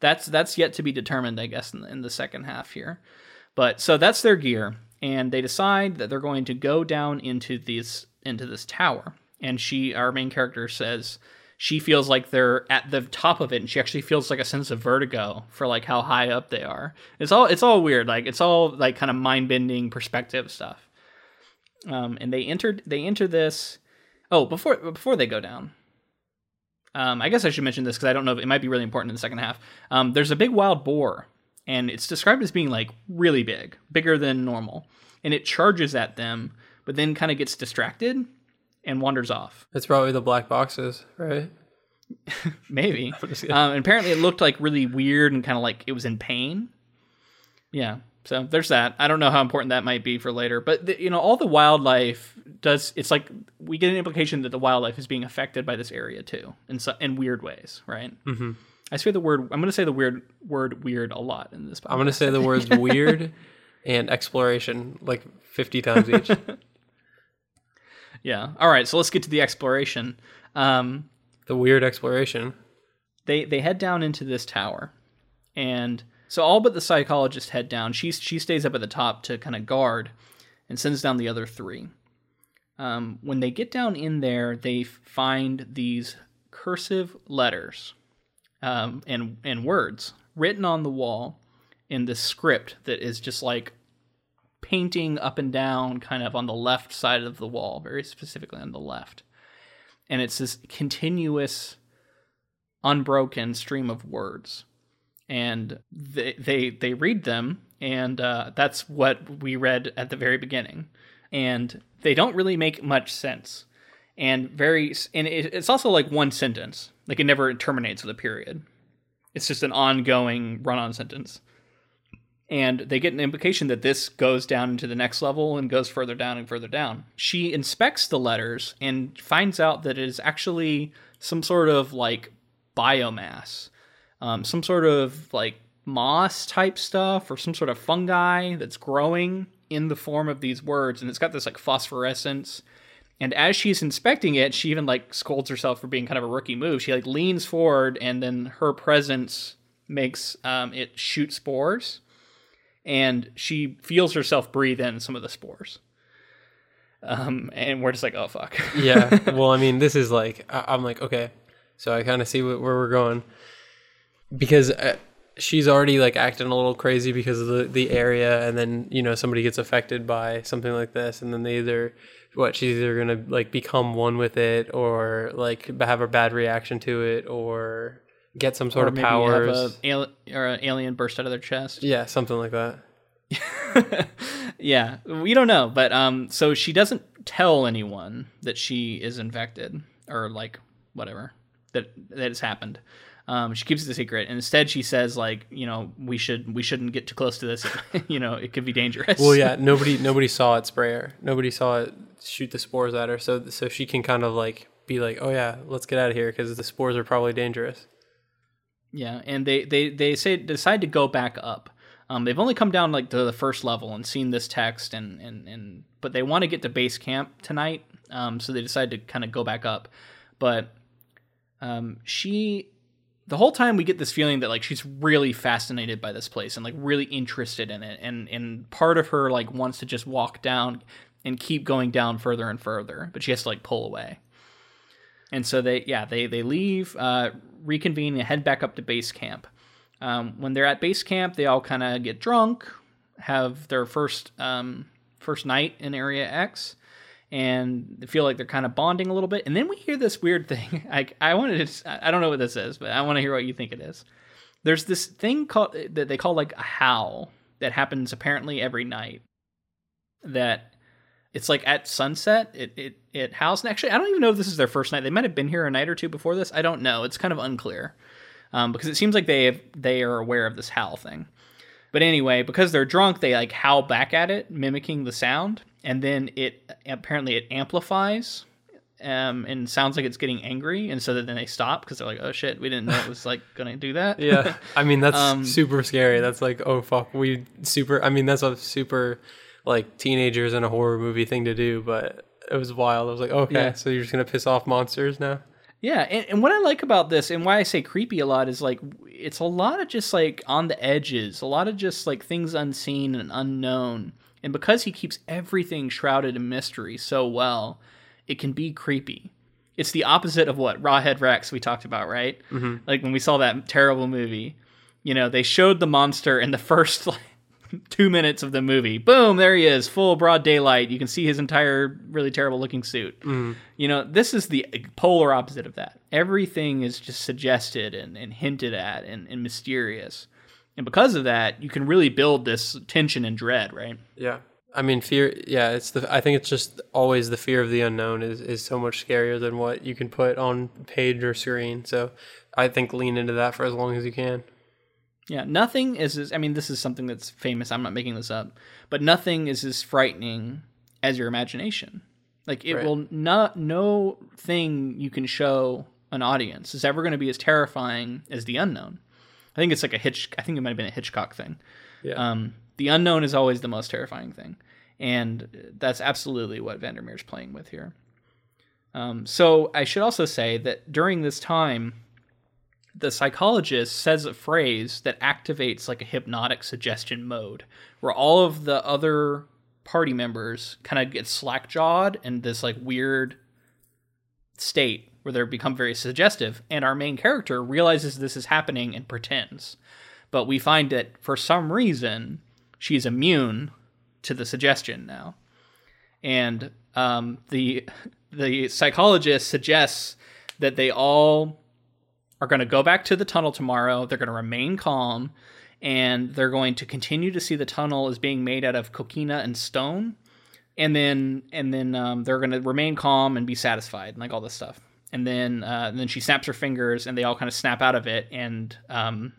Speaker 1: that's that's yet to be determined, I guess, in the, in the second half here. But so that's their gear, and they decide that they're going to go down into these into this tower. And she, our main character, says she feels like they're at the top of it, and she actually feels like a sense of vertigo for like how high up they are. It's all it's all weird, like it's all like kind of mind bending perspective stuff. Um, and they entered they enter this. Oh, before before they go down, um, I guess I should mention this because I don't know if it might be really important in the second half. Um, there's a big wild boar, and it's described as being like really big, bigger than normal, and it charges at them, but then kind of gets distracted and wanders off.
Speaker 2: It's probably the black boxes, right? [LAUGHS]
Speaker 1: Maybe. [LAUGHS] um, and apparently, it looked like really weird and kind of like it was in pain. Yeah. So there's that. I don't know how important that might be for later, but the, you know, all the wildlife does. It's like we get an implication that the wildlife is being affected by this area too, in so, in weird ways, right?
Speaker 2: Mm-hmm.
Speaker 1: I say the word. I'm going to say the weird word "weird" a lot in this. Podcast.
Speaker 2: I'm gonna say the words [LAUGHS] weird and exploration, like fifty times each.
Speaker 1: Yeah. All right. So let's get to the exploration. Um,
Speaker 2: the weird exploration.
Speaker 1: they they head down into this tower, and so all but the psychologist head down. She she stays up at the top to kind of guard, and sends down the other three. Um, when they get down in there, they find these cursive letters um, and and words written on the wall in this script that is just like painting up and down, kind of on the left side of the wall, very specifically on the left. And it's this continuous, unbroken stream of words, and they they they read them, and uh, that's what we read at the very beginning, and they don't really make much sense, and very and it, it's also like one sentence, like it never terminates with a period. It's just an ongoing run-on sentence and they get an implication that this goes down into the next level and goes further down and further down. She inspects the letters and finds out that it is actually some sort of like biomass, um, some sort of like moss type stuff or some sort of fungi that's growing in the form of these words, and it's got this like phosphorescence. And as she's inspecting it, she even like scolds herself for being kind of a rookie move. She like leans forward, and then her presence makes um, it shoot spores and she feels herself breathe in some of the spores. Um, and we're just like, oh fuck. [LAUGHS]
Speaker 2: yeah. [LAUGHS] Well, I mean, this is like I- I'm like okay, so I kind of see wh- where we're going because uh, she's already like acting a little crazy because of the the area, and then you know somebody gets affected by something like this, and then they either what she's either gonna like become one with it or like have a bad reaction to it or get some sort
Speaker 1: or
Speaker 2: of powers.
Speaker 1: al- or an alien burst out of their chest.
Speaker 2: yeah, something like that. [LAUGHS]
Speaker 1: yeah, we don't know, but um, so she doesn't tell anyone that she is infected or like whatever that that has happened. Um, she keeps it a secret, and instead she says like, you know, we should we shouldn't get too close to this. [LAUGHS] you know, it could be dangerous.
Speaker 2: Well, yeah, [LAUGHS] nobody nobody saw it spray her. Nobody saw it shoot the spores at her. So so she can kind of like be like, oh yeah, let's get out of here because the spores are probably dangerous.
Speaker 1: Yeah, and they they they say decide to go back up. Um, they've only come down like to the first level and seen this text, and and and but they want to get to base camp tonight. Um, so they decide to kind of go back up, but um, she the whole time we get this feeling that like she's really fascinated by this place and like really interested in it, and and part of her like wants to just walk down and keep going down further and further, but she has to like pull away. And so they, yeah, they they leave, uh, reconvene, and head back up to base camp. Um, when they're at base camp, they all kind of get drunk, have their first um, first night in Area X, and feel like they're kind of bonding a little bit. And then we hear this weird [LAUGHS] thing. I I wanted to, I don't know what this is, but I want to hear what you think it is. There's this thing called that they call like a howl that happens apparently every night. That it's like at sunset it it it howls and actually i don't even know if this is their first night. They might have been here a night or two before this. I don't know. It's kind of unclear um, because it seems like they have, they are aware of this howl thing. But anyway because they're drunk they like howl back at it mimicking the sound and then it apparently it amplifies um, and sounds like it's getting angry and so then they stop because they're like oh shit we didn't know it was like gonna do that.
Speaker 2: Yeah, I mean that's [LAUGHS]
Speaker 1: Um,
Speaker 2: super scary. That's like oh fuck, we super. I mean that's a super like teenagers in a horror movie thing to do, but it was wild. I was like okay,
Speaker 1: Yeah.
Speaker 2: so you're just gonna piss off monsters now?
Speaker 1: Yeah, and, and what I like about this and why I say creepy a lot is like it's a lot of just like on the edges, a lot of just like things unseen and unknown. And because he keeps everything shrouded in mystery so well, it can be creepy. It's the opposite of what Rawhead Rex we talked about, right? Mm-hmm. Like when we saw that terrible movie, you know, they showed the monster in the first [LAUGHS] like [LAUGHS] two minutes of the movie. Boom, there he is, full broad daylight. You can see his entire really terrible looking suit. Mm-hmm. You know, this is the polar opposite of that. Everything is just suggested and, and hinted at and, and mysterious. And because of that, you can really build this tension and dread, right?
Speaker 2: Yeah. I mean, fear. Yeah, it's the. I think it's just always the fear of the unknown is is so much scarier than what you can put on page or screen. So, I think lean into that for as long as you can.
Speaker 1: Yeah, nothing is as I mean, this is something that's famous. I'm not making this up, but nothing is as frightening as your imagination. Like it
Speaker 2: Right.
Speaker 1: will not no thing you can show an audience is ever going to be as terrifying as the unknown. I think it's like a Hitch. I think it might have been a Hitchcock thing.
Speaker 2: Yeah.
Speaker 1: Um, the unknown is always the most terrifying thing, and that's absolutely what VanderMeer's playing with here. Um, so I should also say that during this time, the psychologist says a phrase that activates like a hypnotic suggestion mode, where all of the other party members kind of get slack jawed in this like weird state where they become very suggestive, and our main character realizes this is happening and pretends. But we find that for some reason she's immune to the suggestion now, and um, the [LAUGHS] the psychologist suggests that they all are going to go back to the tunnel tomorrow. They're going to remain calm, and they're going to continue to see the tunnel as being made out of coquina and stone, and then and then um, they're going to remain calm and be satisfied, and like all this stuff. And then uh, and then she snaps her fingers, and they all kind of snap out of it, and um,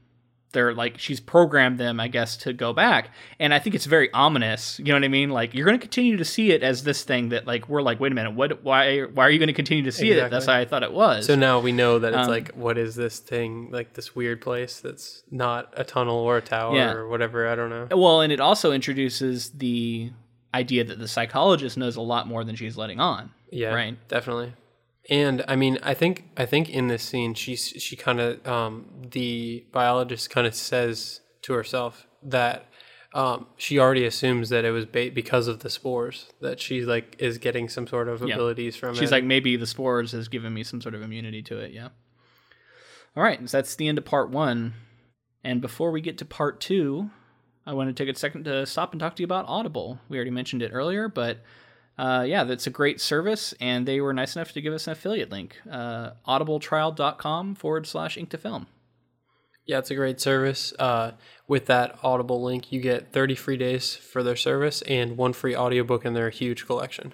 Speaker 1: they're like she's programmed them i guess to go back and i think it's very ominous you know what i mean like you're going to continue to see it as this thing that like we're like wait a minute what why why are you going to continue to see
Speaker 2: Exactly.
Speaker 1: it that's how i thought it was
Speaker 2: So now we know that it's
Speaker 1: Um,
Speaker 2: like, what is this thing? Like this weird place that's not a tunnel or a tower
Speaker 1: Yeah.
Speaker 2: or whatever. I don't know.
Speaker 1: well and it also introduces the idea that the psychologist knows a lot more than she's letting on
Speaker 2: Yeah,
Speaker 1: Right.
Speaker 2: definitely. And I mean, I think I think in this scene, she she kind of um, the biologist kind of says to herself that um, she already assumes that it was ba- because of the spores that she like is getting some sort of
Speaker 1: Yeah.
Speaker 2: abilities from
Speaker 1: she's
Speaker 2: it.
Speaker 1: like maybe the spores has given me some sort of immunity to it yeah all right so that's the end of part one and before we get to part two i want to take a second to stop and talk to you about audible we already mentioned it earlier but uh, yeah that's a great service and they were nice enough to give us an affiliate link uh, audibletrial.com forward slash ink to film
Speaker 2: Yeah, it's a great service. Uh, with that Audible link, you get 30 free days for their service and one free audiobook in their huge collection.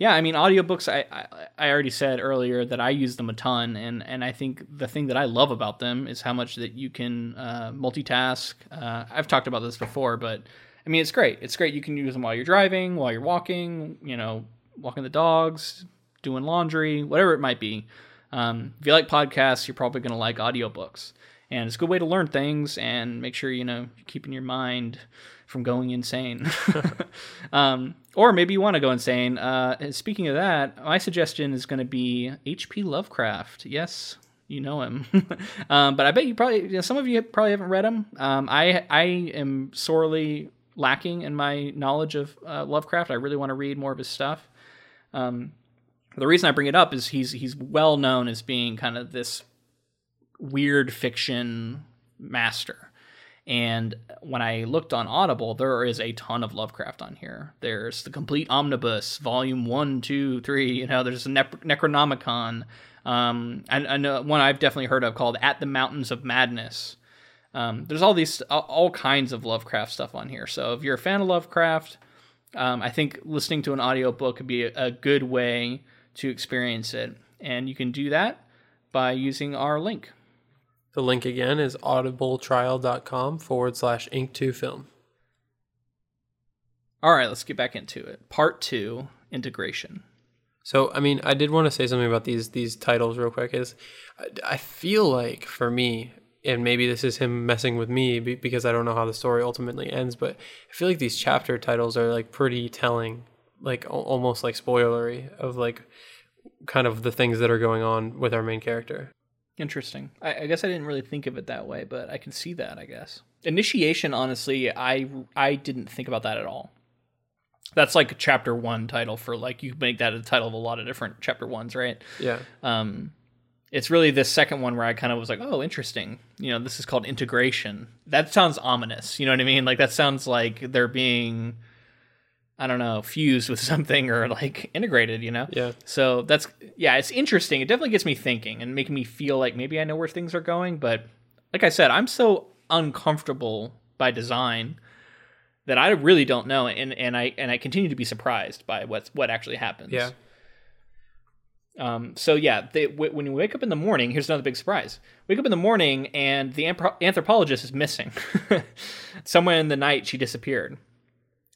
Speaker 1: Yeah, I mean audiobooks I, I I already said earlier that I use them a ton and and I think the thing that I love about them is how much that you can uh, multitask. Uh, I've talked about this before, but I mean it's great. It's great you can use them while you're driving, while you're walking, you know, walking the dogs, doing laundry, whatever it might be. Um, if you like podcasts, you're probably going to like audiobooks. And it's a good way to learn things and make sure, you know, you're keeping your mind from going insane. [LAUGHS] um, or maybe you want to go insane. Uh, speaking of that, my suggestion is going to be H.P. Lovecraft. Yes, you know him. [LAUGHS] um, but I bet you probably, you know, some of you probably haven't read him. Um, I, I am sorely lacking in my knowledge of uh, Lovecraft. I really want to read more of his stuff. Um, the reason I bring it up is he's he's well known as being kind of this weird fiction master. And when I looked on Audible, there is a ton of Lovecraft on here. There's the complete omnibus, volume one, two, three. You know, there's a ne- Necronomicon, um, and, and uh, one I've definitely heard of called "At the Mountains of Madness." Um, there's all these all, kinds of Lovecraft stuff on here. So if you're a fan of Lovecraft, um, I think listening to an audiobook could be a, a good way to experience it. And you can do that by using our link.
Speaker 2: The link again is audibletrial.com forward slash ink2film.
Speaker 1: All right, let's get back into it. Part two integration.
Speaker 2: So, I mean, I did want to say something about these these titles real quick. Is I- I feel like for me, and maybe this is him messing with me because I don't know how the story ultimately ends, but I feel like these chapter titles are like pretty telling, like almost like spoilery of like kind of the things that are going on with our main character.
Speaker 1: Interesting. I, I guess I didn't really think of it that way, but I can see that. I guess initiation. Honestly, I I didn't think about that at all. That's like a chapter one title for like you make that a title of a lot of different chapter ones, right?
Speaker 2: Yeah.
Speaker 1: um, it's really this second one where I kind of was like, oh, interesting. You know, this is called integration. That sounds ominous. You know what I mean? Like that sounds like they're being, I don't know, fused with [LAUGHS] something or like integrated. You know?
Speaker 2: Yeah.
Speaker 1: So that's yeah, it's interesting. It definitely gets me thinking and making me feel like maybe I know where things are going. But like I said, I'm so uncomfortable by design that I really don't know, and and I and I continue to be surprised by what's what actually happens.
Speaker 2: Yeah.
Speaker 1: Um, so yeah, they, w- when you wake up in the morning, here's another big surprise. Wake up in the morning and the anthro- anthropologist is missing. [LAUGHS] Somewhere in the night, she disappeared,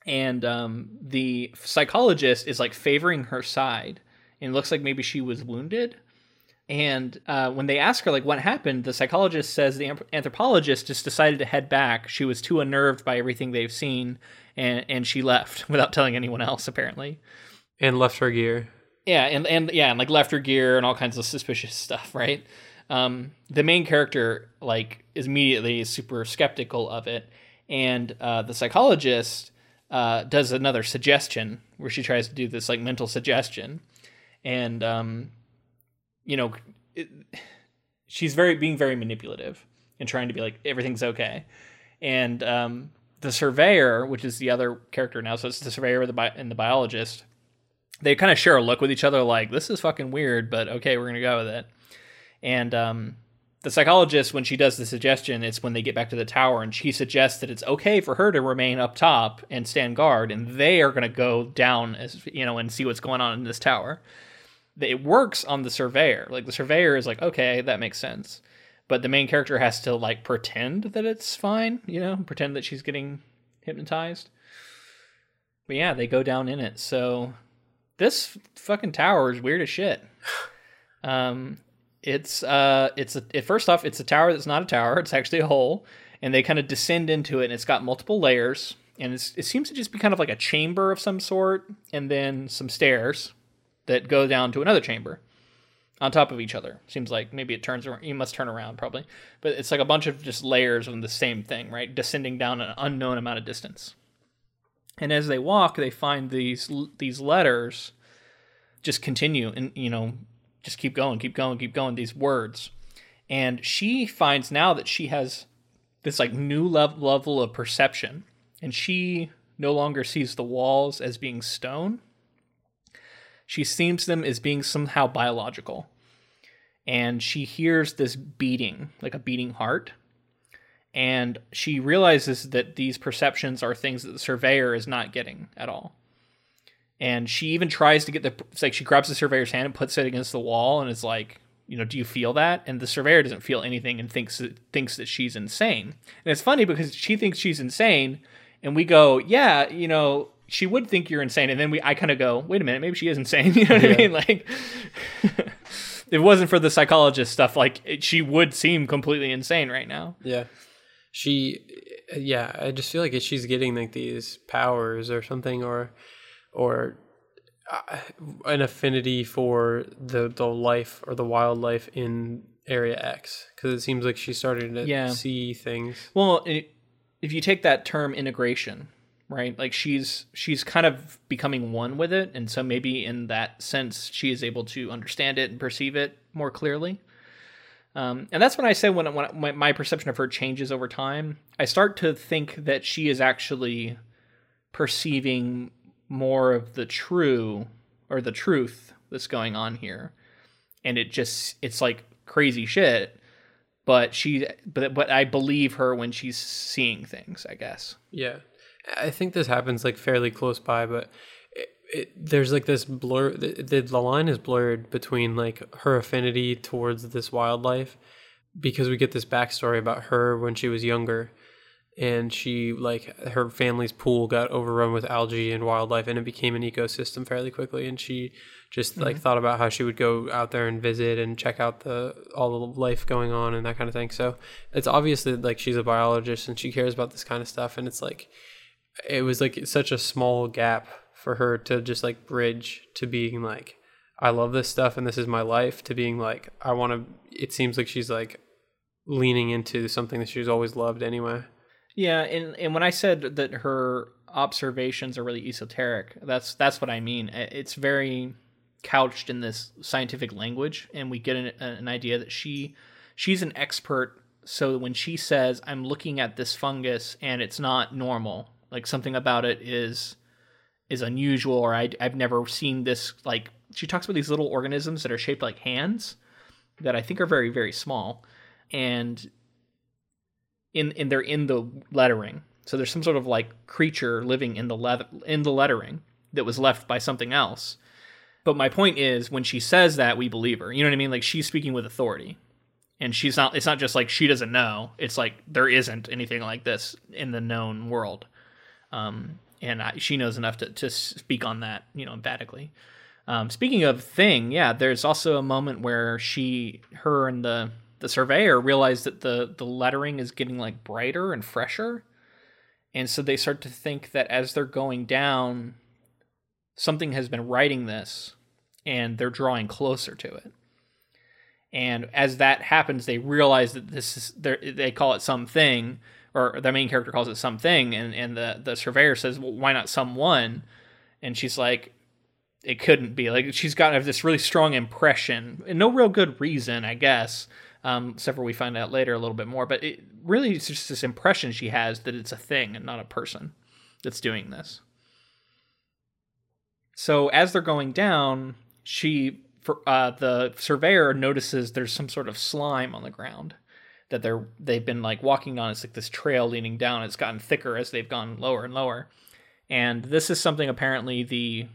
Speaker 1: and um, the psychologist is like favoring her side, and looks like maybe she was wounded. And uh, when they ask her like what happened, the psychologist says the anthropologist just decided to head back. She was too unnerved by everything they've seen, and and she left [LAUGHS] without telling anyone else apparently.
Speaker 2: And left her gear.
Speaker 1: Yeah, and and yeah, and like left her gear and all kinds of suspicious [LAUGHS] stuff, right? Um, the main character like is immediately super skeptical of it, and uh, the psychologist uh, does another suggestion where she tries to do this like mental suggestion, and um, you know, it, she's very being very manipulative and trying to be like everything's okay, and um, the surveyor, which is the other character now, so it's the surveyor and the, bi- and the biologist they kind of share a look with each other like this is fucking weird but okay we're gonna go with it. And um, the psychologist when she does the suggestion it's when they get back to the tower and she suggests that it's okay for her to remain up top and stand guard and they are gonna go down as you know and see what's going on in this tower. It works on the surveyor. Like the surveyor is like okay that makes sense. But the main character has to like pretend that it's fine you know pretend that she's getting hypnotized. But yeah they go down in it. So this fucking tower is weird as shit. [SIGHS] Um, it's uh, it's a, it, first off, it's a tower that's not a tower. It's actually a hole, and they kind of descend into it, and it's got multiple layers, and it seems to just be kind of like a chamber of some sort, and then some stairs that go down to another chamber on top of each other. Seems like maybe it turns around. You must turn around probably, but it's like a bunch of just layers of the same thing, right? Descending down an unknown amount of distance. And as they walk, they find these these letters just continue and you know just keep going, keep going, keep going. These words, and she finds now that she has this like new level level of perception, and she no longer sees the walls as being stone. She sees them as being somehow biological. And she hears this beating, like a beating heart and she realizes that these perceptions are things that the surveyor is not getting at all. And she even tries to get the it's like she grabs the surveyor's hand and puts it against the wall and is like, you know, do you feel that? And the surveyor doesn't feel anything and thinks that, thinks that she's insane. And it's funny because she thinks she's insane, and we go, yeah, you know, she would think you're insane, and then we I kind of go, wait a minute, maybe she is insane. [LAUGHS] You know what yeah. I mean? Like, if [LAUGHS] it wasn't for the psychologist stuff, like it, she would seem completely insane right now.
Speaker 2: Yeah she yeah i just feel like she's getting like these powers or something or or uh, an affinity for the the life or the wildlife in area x because it seems like she's starting to yeah. see things
Speaker 1: well if you take that term integration right like she's she's kind of becoming one with it and so maybe in that sense she is able to understand it and perceive it more clearly um, and that's when I say when, when my, my perception of her changes over time. I start to think that she is actually perceiving more of the true or the truth that's going on here, and it just it's like crazy shit. But she, but but I believe her when she's seeing things. I guess.
Speaker 2: Yeah, I think this happens like fairly close by, but it, there's like this blur the, the line is blurred between like her affinity towards this wildlife because we get this backstory about her when she was younger and she like her family's pool got overrun with algae and wildlife and it became an ecosystem fairly quickly and she just mm-hmm. like thought about how she would go out there and visit and check out the all the life going on and that kind of thing so it's obviously like she's a biologist and she cares about this kind of stuff and it's like it was like such a small gap for her to just like bridge to being like I love this stuff and this is my life to being like I want to it seems like she's like leaning into something that she's always loved anyway.
Speaker 1: Yeah, and and when I said that her observations are really esoteric, that's that's what I mean. It's very couched in this scientific language and we get an, an idea that she she's an expert so when she says I'm looking at this fungus and it's not normal, like something about it is is unusual or I, I've never seen this like she talks about these little organisms that are shaped like hands that I think are very very small and in in they're in the lettering. So there's some sort of like creature living in the leather in the lettering that was left by something else. But my point is when she says that we believe her. You know what I mean? Like she's speaking with authority. And she's not it's not just like she doesn't know. It's like there isn't anything like this in the known world. Um, and I, she knows enough to, to speak on that, you know, emphatically. Um, speaking of thing, yeah, there's also a moment where she, her, and the the surveyor realize that the the lettering is getting like brighter and fresher, and so they start to think that as they're going down, something has been writing this, and they're drawing closer to it. And as that happens, they realize that this is they call it something, or the main character calls it something, and and the the surveyor says, well, "Why not someone?" And she's like, "It couldn't be." Like she's got this really strong impression, and no real good reason, I guess. Um, except for we find out later a little bit more, but it really it's just this impression she has that it's a thing and not a person that's doing this. So as they're going down, she for, uh, the surveyor notices there's some sort of slime on the ground that they're they've been like walking on. It's like this trail leaning down. It's gotten thicker as they've gone lower and lower. And this is something apparently the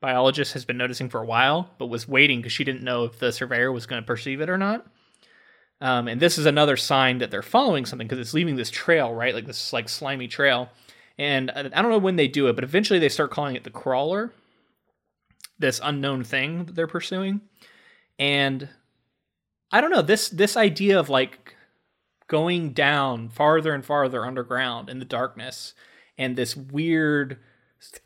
Speaker 1: biologist has been noticing for a while, but was waiting because she didn't know if the surveyor was going to perceive it or not. Um, and this is another sign that they're following something because it's leaving this trail, right? Like this like slimy trail. And I don't know when they do it, but eventually they start calling it the crawler, this unknown thing that they're pursuing. And I don't know this this idea of like going down farther and farther underground in the darkness and this weird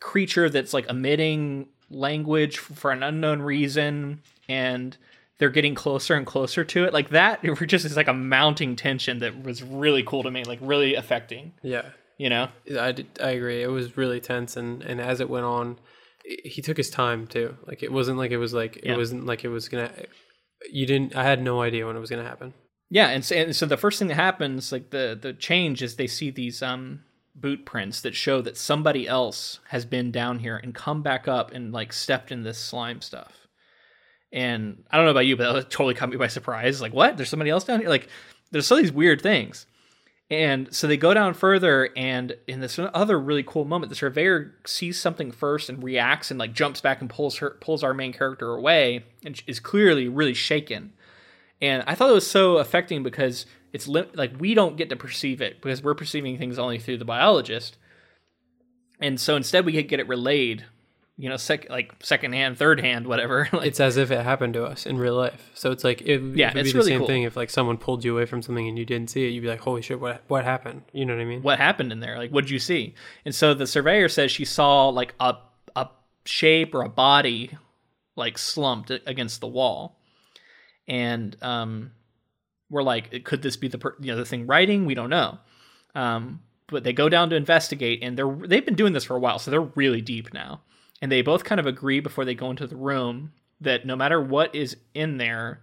Speaker 1: creature that's like emitting language for an unknown reason and they're getting closer and closer to it like that it [LAUGHS] just is like a mounting tension that was really cool to me like really affecting
Speaker 2: Yeah,
Speaker 1: you know
Speaker 2: I, did- I agree. It was really tense, and and as it went on, he took his time too. Like it wasn't like it was like
Speaker 1: Yeah.
Speaker 2: it wasn't like it was gonna. You didn't. I had no idea when it was gonna happen.
Speaker 1: Yeah, and so, and so the first thing that happens, like the the change, is they see these um boot prints that show that somebody else has been down here and come back up and like stepped in this slime stuff. And I don't know about you, but that totally caught me by surprise. Like, what? There's somebody else down here? Like, there's all these weird things. And so they go down further, and in this other really cool moment, the surveyor sees something first and reacts and like jumps back and pulls her pulls our main character away, and is clearly really shaken. And I thought it was so affecting because it's li- like we don't get to perceive it because we're perceiving things only through the biologist. And so instead we get it relayed, you know, sec- like second hand, third hand, whatever. [LAUGHS] like,
Speaker 2: It's as if it happened to us in real life. So it's like it,
Speaker 1: Yeah,
Speaker 2: it would
Speaker 1: it's
Speaker 2: be the
Speaker 1: really
Speaker 2: same
Speaker 1: cool.
Speaker 2: thing if like someone pulled you away from something and you didn't see it. You'd be like, "Holy shit! What what happened?" You know what I mean?
Speaker 1: what happened in there? Like, what did you see? And so the surveyor says she saw like a a shape or a body like slumped against the wall, and um, we're like, could this be the per- you know the thing writing? We don't know. Um, but they go down to investigate, and they're they've been doing this for a while, so they're really deep now. And they both kind of agree before they go into the room that no matter what is in there,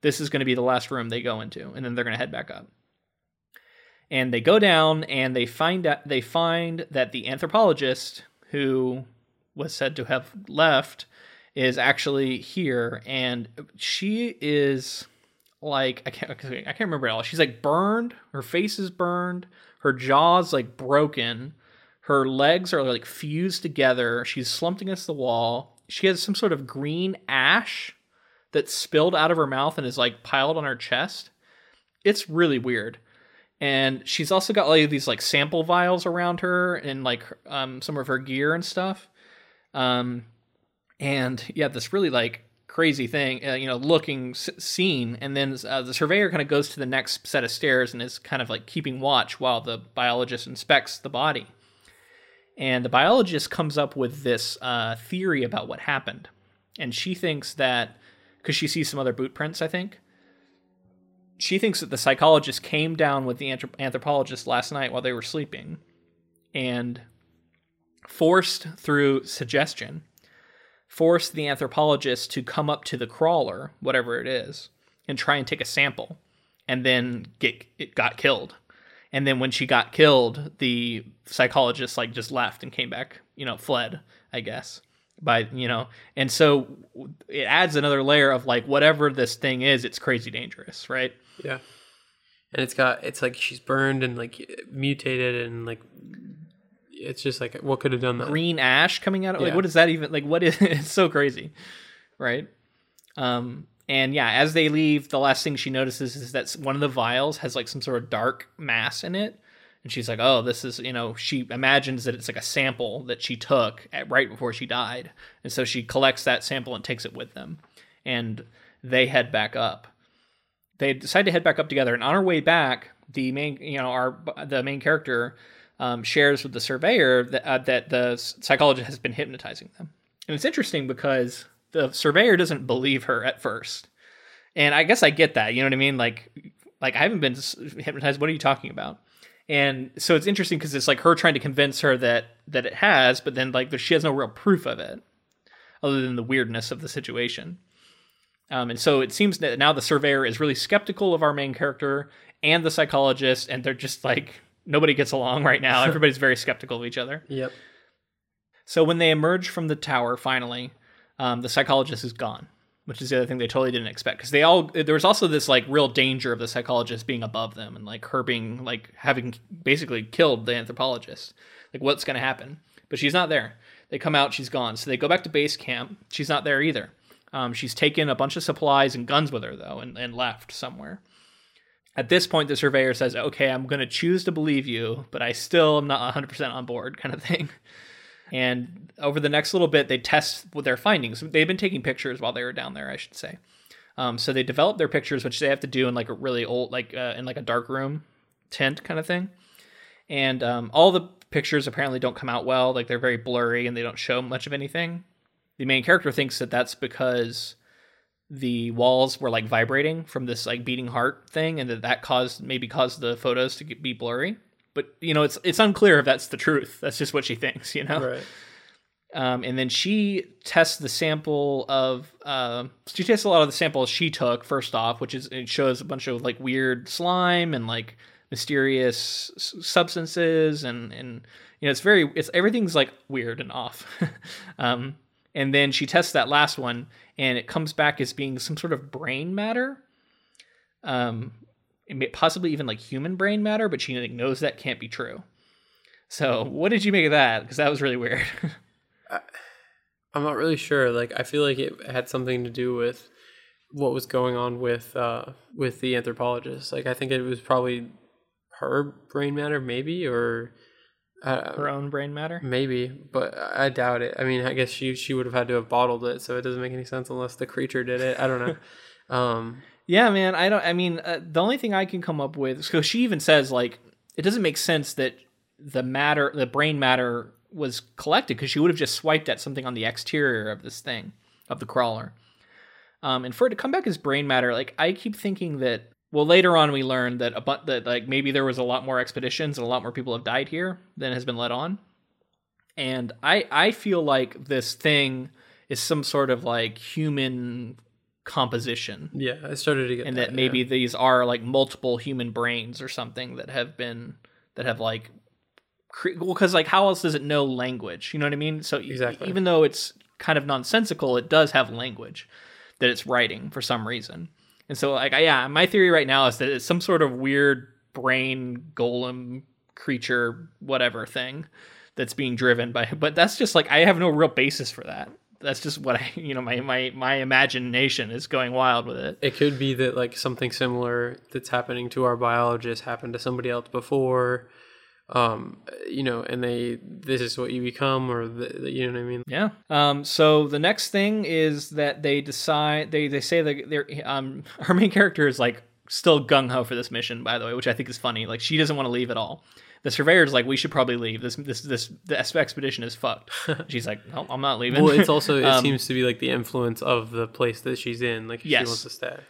Speaker 1: this is going to be the last room they go into, and then they're going to head back up and they go down and they find out they find that the anthropologist who was said to have left is actually here and she is like I can't I can't remember it all. She's like burned, her face is burned, her jaw's like broken, her legs are like fused together. She's slumped against the wall. She has some sort of green ash that spilled out of her mouth and is like piled on her chest. It's really weird and she's also got like these like sample vials around her and like um some of her gear and stuff um and yeah this really like crazy thing uh, you know looking s- scene and then uh, the surveyor kind of goes to the next set of stairs and is kind of like keeping watch while the biologist inspects the body and the biologist comes up with this uh, theory about what happened. And she thinks that because she sees some other boot prints i think she thinks that the psychologist came down with the anthrop- anthropologist last night while they were sleeping and forced through suggestion forced the anthropologist to come up to the crawler whatever it is and try and take a sample and then get it got killed and then when she got killed the psychologist like just left and came back you know fled i guess by you know and so it adds another layer of like whatever this thing is it's crazy dangerous right
Speaker 2: Yeah. And it's got it's like she's burned and like mutated and like it's just like what could have done that?
Speaker 1: green ash coming out of like what is that even like what is [LAUGHS] it's so crazy right um and yeah as they leave the last thing she notices is that one of the vials has like some sort of dark mass in it and she's like, "Oh, this is you know." She imagines that it's like a sample that she took at, right before she died, and so she collects that sample and takes it with them, and they head back up. They decide to head back up together, and on our way back, the main you know our the main character um, shares with the surveyor that, uh, that the psychologist has been hypnotizing them. And it's interesting because the surveyor doesn't believe her at first. And I guess I get that. You know what I mean? Like, like I haven't been hypnotized. What are you talking about? And so it's interesting because it's like her trying to convince her that that it has, but then like she has no real proof of it, other than the weirdness of the situation. Um, and so it seems that now the surveyor is really skeptical of our main character and the psychologist, and they're just like nobody gets along right now. [LAUGHS] Everybody's very skeptical of each other.
Speaker 2: Yep.
Speaker 1: So when they emerge from the tower, finally, um, the psychologist is gone, which is the other thing they totally didn't expect. Because they all there was also this like real danger of the psychologist being above them and like her being like having basically killed the anthropologist. Like what's going to happen? But she's not there. They come out, she's gone. So they go back to base camp. She's not there either. Um, she's taken a bunch of supplies and guns with her though, and, and left somewhere. At this point, the surveyor says, "Okay, I'm going to choose to believe you, but I still am not 100% on board," kind of thing. And over the next little bit, they test their findings. They've been taking pictures while they were down there, I should say. Um, so they develop their pictures, which they have to do in like a really old, like uh, in like a dark room tent kind of thing. And um, all the pictures apparently don't come out well. Like they're very blurry and they don't show much of anything. The main character thinks that that's because the walls were like vibrating from this like beating heart thing, and that that caused maybe caused the photos to be blurry but you know it's it's unclear if that's the truth. That's just what she thinks, you know.
Speaker 2: Right.
Speaker 1: Um, and then she tests the sample of uh, she tests a lot of the samples she took first off, which is it shows a bunch of like weird slime and like mysterious substances and and you know it's very it's everything's like weird and off. [LAUGHS] um, and then she tests that last one and it comes back as being some sort of brain matter. Um, possibly even like human brain matter, but she like, knows that can't be true. So, what did you make of that? Because that was really weird. [LAUGHS]
Speaker 2: I, I'm not really sure. Like, I feel like it had something to do with what was going on with uh, with the anthropologist. Like, I think it was probably her brain matter, maybe, or
Speaker 1: uh, her own brain matter,
Speaker 2: maybe. But I doubt it. I mean, I guess she she would have had to have bottled it, so it doesn't make any sense unless the creature did it. I don't know. [LAUGHS] um,
Speaker 1: yeah, man. I don't. I mean, uh, the only thing I can come up with because she even says like it doesn't make sense that the matter, the brain matter, was collected because she would have just swiped at something on the exterior of this thing of the crawler. Um, and for it to come back as brain matter, like I keep thinking that. Well, later on we learned that a but that like maybe there was a lot more expeditions and a lot more people have died here than has been let on. And I I feel like this thing is some sort of like human composition.
Speaker 2: Yeah, I started to get
Speaker 1: and that, that maybe yeah. these are like multiple human brains or something that have been that have like cre- well because like how else does it know language? You know what I mean? So exactly. even though it's kind of nonsensical, it does have language that it's writing for some reason. And so like yeah, my theory right now is that it's some sort of weird brain golem creature whatever thing that's being driven by but that's just like I have no real basis for that that's just what I, [LAUGHS] you know, my my my imagination is going wild with it.
Speaker 2: It could be that like something similar that's happening to our biologist happened to somebody else before, um, you know, and they this is what you become, or the, you know what I mean?
Speaker 1: Yeah. Um. So the next thing is that they decide they they say that they're um our main character is like still gung ho for this mission, by the way, which I think is funny. Like she doesn't want to leave at all the surveyor's like, we should probably leave. This this this the expedition is fucked. [LAUGHS] she's like, no, I'm not leaving.
Speaker 2: Well, it's also it [LAUGHS] um, seems to be like the influence of the place that she's in. Like yes. she wants to stay.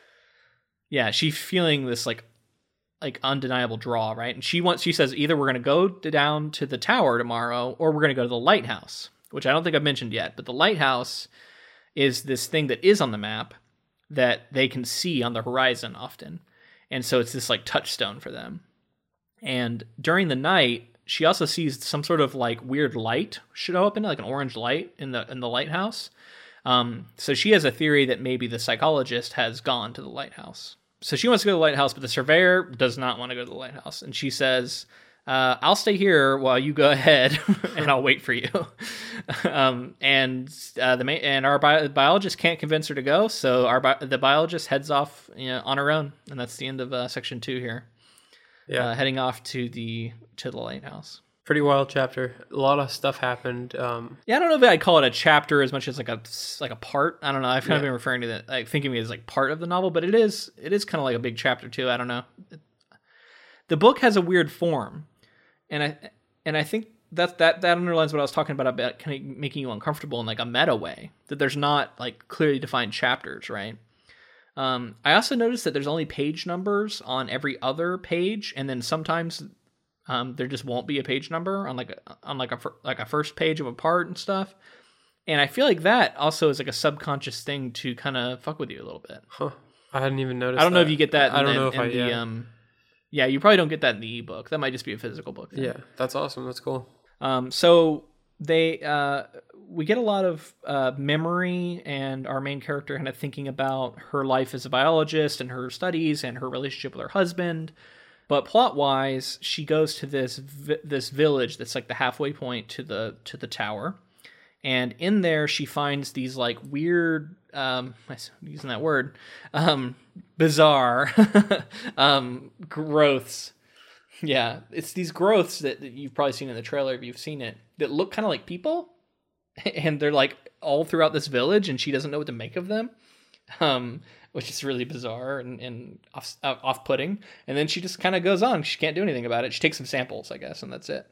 Speaker 1: Yeah, she's feeling this like like undeniable draw, right? And she wants she says either we're gonna go down to the tower tomorrow or we're gonna go to the lighthouse, which I don't think I've mentioned yet. But the lighthouse is this thing that is on the map that they can see on the horizon often. And so it's this like touchstone for them. And during the night, she also sees some sort of like weird light show up in like an orange light in the in the lighthouse. Um, so she has a theory that maybe the psychologist has gone to the lighthouse. So she wants to go to the lighthouse, but the surveyor does not want to go to the lighthouse, and she says, uh, "I'll stay here while you go [LAUGHS] ahead, and I'll wait for you." [LAUGHS] um, and uh, the and our bi- biologist can't convince her to go, so our bi- the biologist heads off you know, on her own, and that's the end of uh, section two here.
Speaker 2: Yeah.
Speaker 1: uh, heading off to the to the lighthouse.
Speaker 2: Pretty wild chapter. A lot of stuff happened. Um,
Speaker 1: Yeah, I don't know if I'd call it a chapter as much as like a like a part. I don't know. I've kind of been referring to that, like thinking of it as like part of the novel, but it is it is kind of like a big chapter too. I don't know. The book has a weird form, and I and I think that that that underlines what I was talking about about kind of making you uncomfortable in like a meta way. That there's not like clearly defined chapters, right? Um, I also noticed that there's only page numbers on every other page, and then sometimes um, there just won't be a page number on like a, on like a like a first page of a part and stuff. And I feel like that also is like a subconscious thing to kind of fuck with you a little bit.
Speaker 2: huh. I hadn't even noticed.
Speaker 1: I don't know if you get that. In
Speaker 2: I don't
Speaker 1: the,
Speaker 2: know if I.
Speaker 1: the,
Speaker 2: Yeah.
Speaker 1: um, yeah, you probably don't get that in the ebook. That might just be a physical book. thing.
Speaker 2: yeah, that's awesome. That's cool.
Speaker 1: Um, so they uh, we get a lot of uh, memory and our main character kind of thinking about her life as a biologist and her studies and her relationship with her husband. But plot wise, she goes to this vi- this village that's like the halfway point to the to the tower, and in there she finds these like weird um I'm using that word? Um bizarre [LAUGHS] um growths. Yeah, it's these growths that, that you've probably seen in the trailer if you've seen it that look kind of like people, [LAUGHS] and they're like all throughout this village, and she doesn't know what to make of them, um, which is really bizarre and, and off off putting. And then she just kind of goes on. She can't do anything about it. She takes some samples, I guess, and that's it.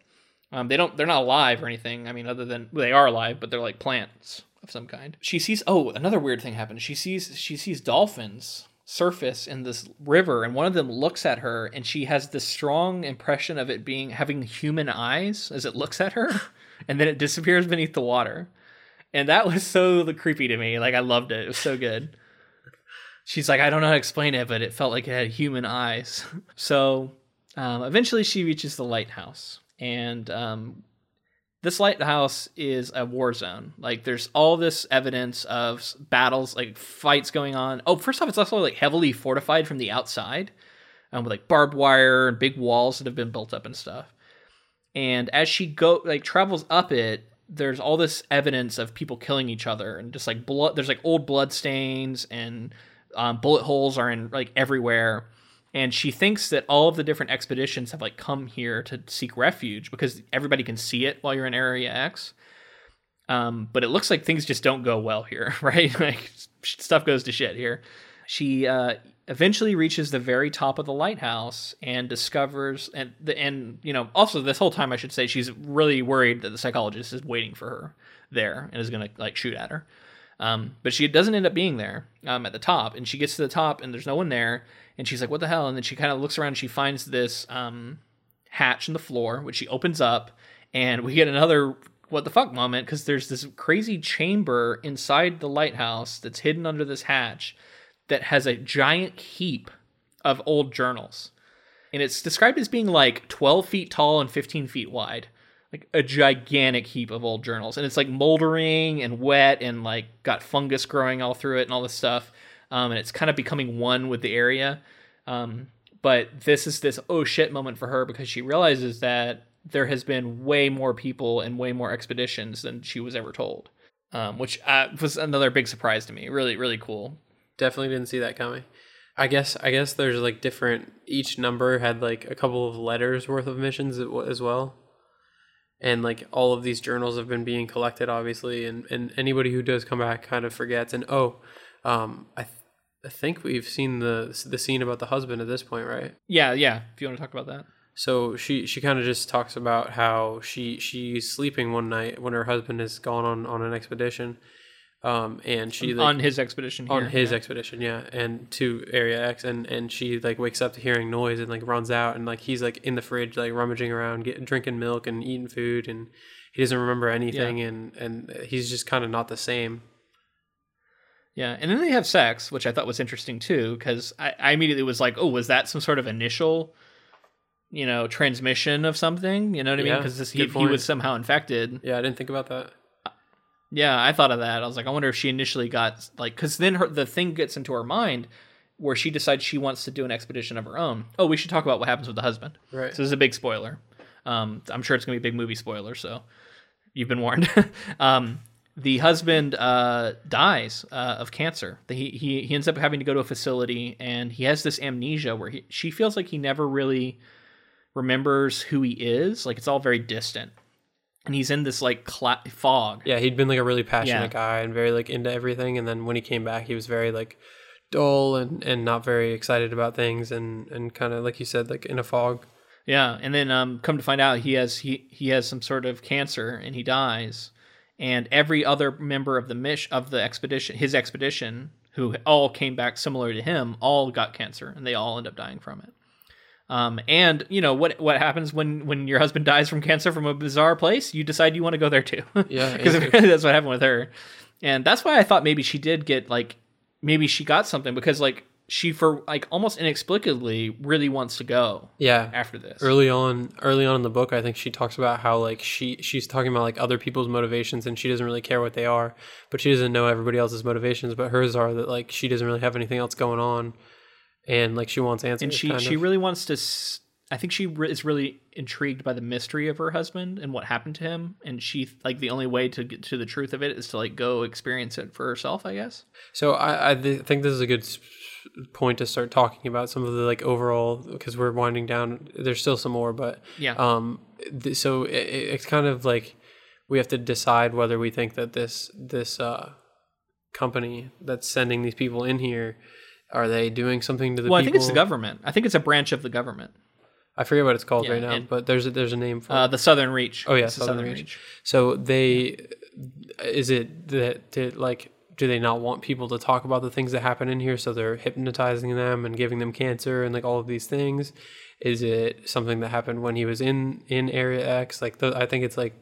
Speaker 1: Um, they don't. They're not alive or anything. I mean, other than well, they are alive, but they're like plants of some kind. She sees. Oh, another weird thing happens. She sees. She sees dolphins surface in this river and one of them looks at her and she has this strong impression of it being having human eyes as it looks at her [LAUGHS] and then it disappears beneath the water and that was so creepy to me like i loved it it was so good she's like i don't know how to explain it but it felt like it had human eyes [LAUGHS] so um, eventually she reaches the lighthouse and um, this lighthouse is a war zone. Like there's all this evidence of battles, like fights going on. Oh, first off, it's also like heavily fortified from the outside, um, with like barbed wire and big walls that have been built up and stuff. And as she go like travels up it, there's all this evidence of people killing each other and just like blood. There's like old blood stains and um, bullet holes are in like everywhere. And she thinks that all of the different expeditions have like come here to seek refuge because everybody can see it while you're in area x. Um, but it looks like things just don't go well here [LAUGHS] right? Like stuff goes to shit here. She uh, eventually reaches the very top of the lighthouse and discovers and the and you know also this whole time i should say she's really worried that the psychologist is waiting for her there and is gonna like shoot at her um, but she doesn't end up being there um, at the top, and she gets to the top, and there's no one there, and she's like, "What the hell?" And then she kind of looks around, and she finds this um, hatch in the floor, which she opens up, and we get another what the fuck moment because there's this crazy chamber inside the lighthouse that's hidden under this hatch that has a giant heap of old journals, and it's described as being like 12 feet tall and 15 feet wide. Like a gigantic heap of old journals. And it's like moldering and wet and like got fungus growing all through it and all this stuff. Um, and it's kind of becoming one with the area. Um, but this is this oh shit moment for her because she realizes that there has been way more people and way more expeditions than she was ever told. Um, which uh, was another big surprise to me. Really really cool
Speaker 2: Definitely didn't see that coming. I guess I guess there's like different. Each number had like a couple of letters worth of missions as well, and like all of these journals have been being collected, obviously, and and anybody who does come back kind of forgets. And oh, um, I th- I think we've seen the the scene about the husband at this point, right?
Speaker 1: yeah yeah if you want to talk about that
Speaker 2: So she she kind of just talks about how she she's sleeping one night when her husband has gone on on an expedition, um, and she like,
Speaker 1: on his expedition here,
Speaker 2: on his
Speaker 1: yeah.
Speaker 2: expedition yeah and to area x and and she like wakes up to hearing noise and like runs out and like he's like in the fridge like rummaging around getting drinking milk and eating food and he doesn't remember anything and and he's just kind of not the same
Speaker 1: Yeah, and then they have sex, which I thought was interesting too, because I, I immediately was like, "Oh, was that some sort of initial, you know, transmission of something?" You know what I mean?
Speaker 2: Yeah,
Speaker 1: Because he, he was somehow infected.
Speaker 2: yeah i didn't think about that
Speaker 1: Yeah, I thought of that. I was like, I wonder if she initially got like, because then her the thing gets into her mind where she decides she wants to do an expedition of her own. Oh, we should talk about what happens with the husband.
Speaker 2: right
Speaker 1: So this is a big spoiler. Um, I'm sure it's gonna be a big movie spoiler, so you've been warned. [LAUGHS] um, the husband uh, dies uh, of cancer. He, he he ends up having to go to a facility, and he has this amnesia where he she feels like he never really remembers who he is. Like it's all very distant, and he's in this like cla- fog.
Speaker 2: Yeah, he'd been like a really passionate
Speaker 1: Yeah.
Speaker 2: guy and very like into everything, and then when he came back, he was very like dull and and not very excited about things, and and kind of like you said, like in a fog.
Speaker 1: Yeah, and then um, come to find out he has he he has some sort of cancer and he dies, and every other member of the mish of the expedition, his expedition, who all came back similar to him, all got cancer and they all end up dying from it. Um, and you know what what happens when when your husband dies from cancer from a bizarre place? You decide you want to go there too. [LAUGHS]
Speaker 2: Yeah,
Speaker 1: because apparently that's what happened with her, and that's why I thought maybe she did get like maybe she got something because like she for like almost inexplicably really wants to go
Speaker 2: Yeah,
Speaker 1: after this.
Speaker 2: early on early on in the book i think she talks about how like she she's talking about like other people's motivations and she doesn't really care what they are but she doesn't know everybody else's motivations but hers are that like she doesn't really have anything else going on and like she wants answers
Speaker 1: and she she
Speaker 2: of.
Speaker 1: really wants to s- i think she re- is really intrigued by the mystery of her husband and what happened to him and she like the only way to get to the truth of it is to like go experience it for herself i guess.
Speaker 2: So i i th- think this is a good point to start talking about some of the like overall because we're winding down. There's still some more but
Speaker 1: yeah.
Speaker 2: um th- so it, it's kind of like we have to decide whether we think that this this uh company that's sending these people in here are they doing something to the
Speaker 1: well i think it's the government. I think it's a branch of the government.
Speaker 2: I forget what it's called
Speaker 1: Yeah,
Speaker 2: right now but there's a, there's a name for
Speaker 1: uh,
Speaker 2: it.
Speaker 1: the southern reach.
Speaker 2: Oh, yeah,
Speaker 1: the
Speaker 2: Southern Reach. so they is it that that like do they not want people to talk about the things that happen in here? So they're hypnotizing them and giving them cancer and like all of these things. Is it something that happened when he was in in area x? Like the, i think it's like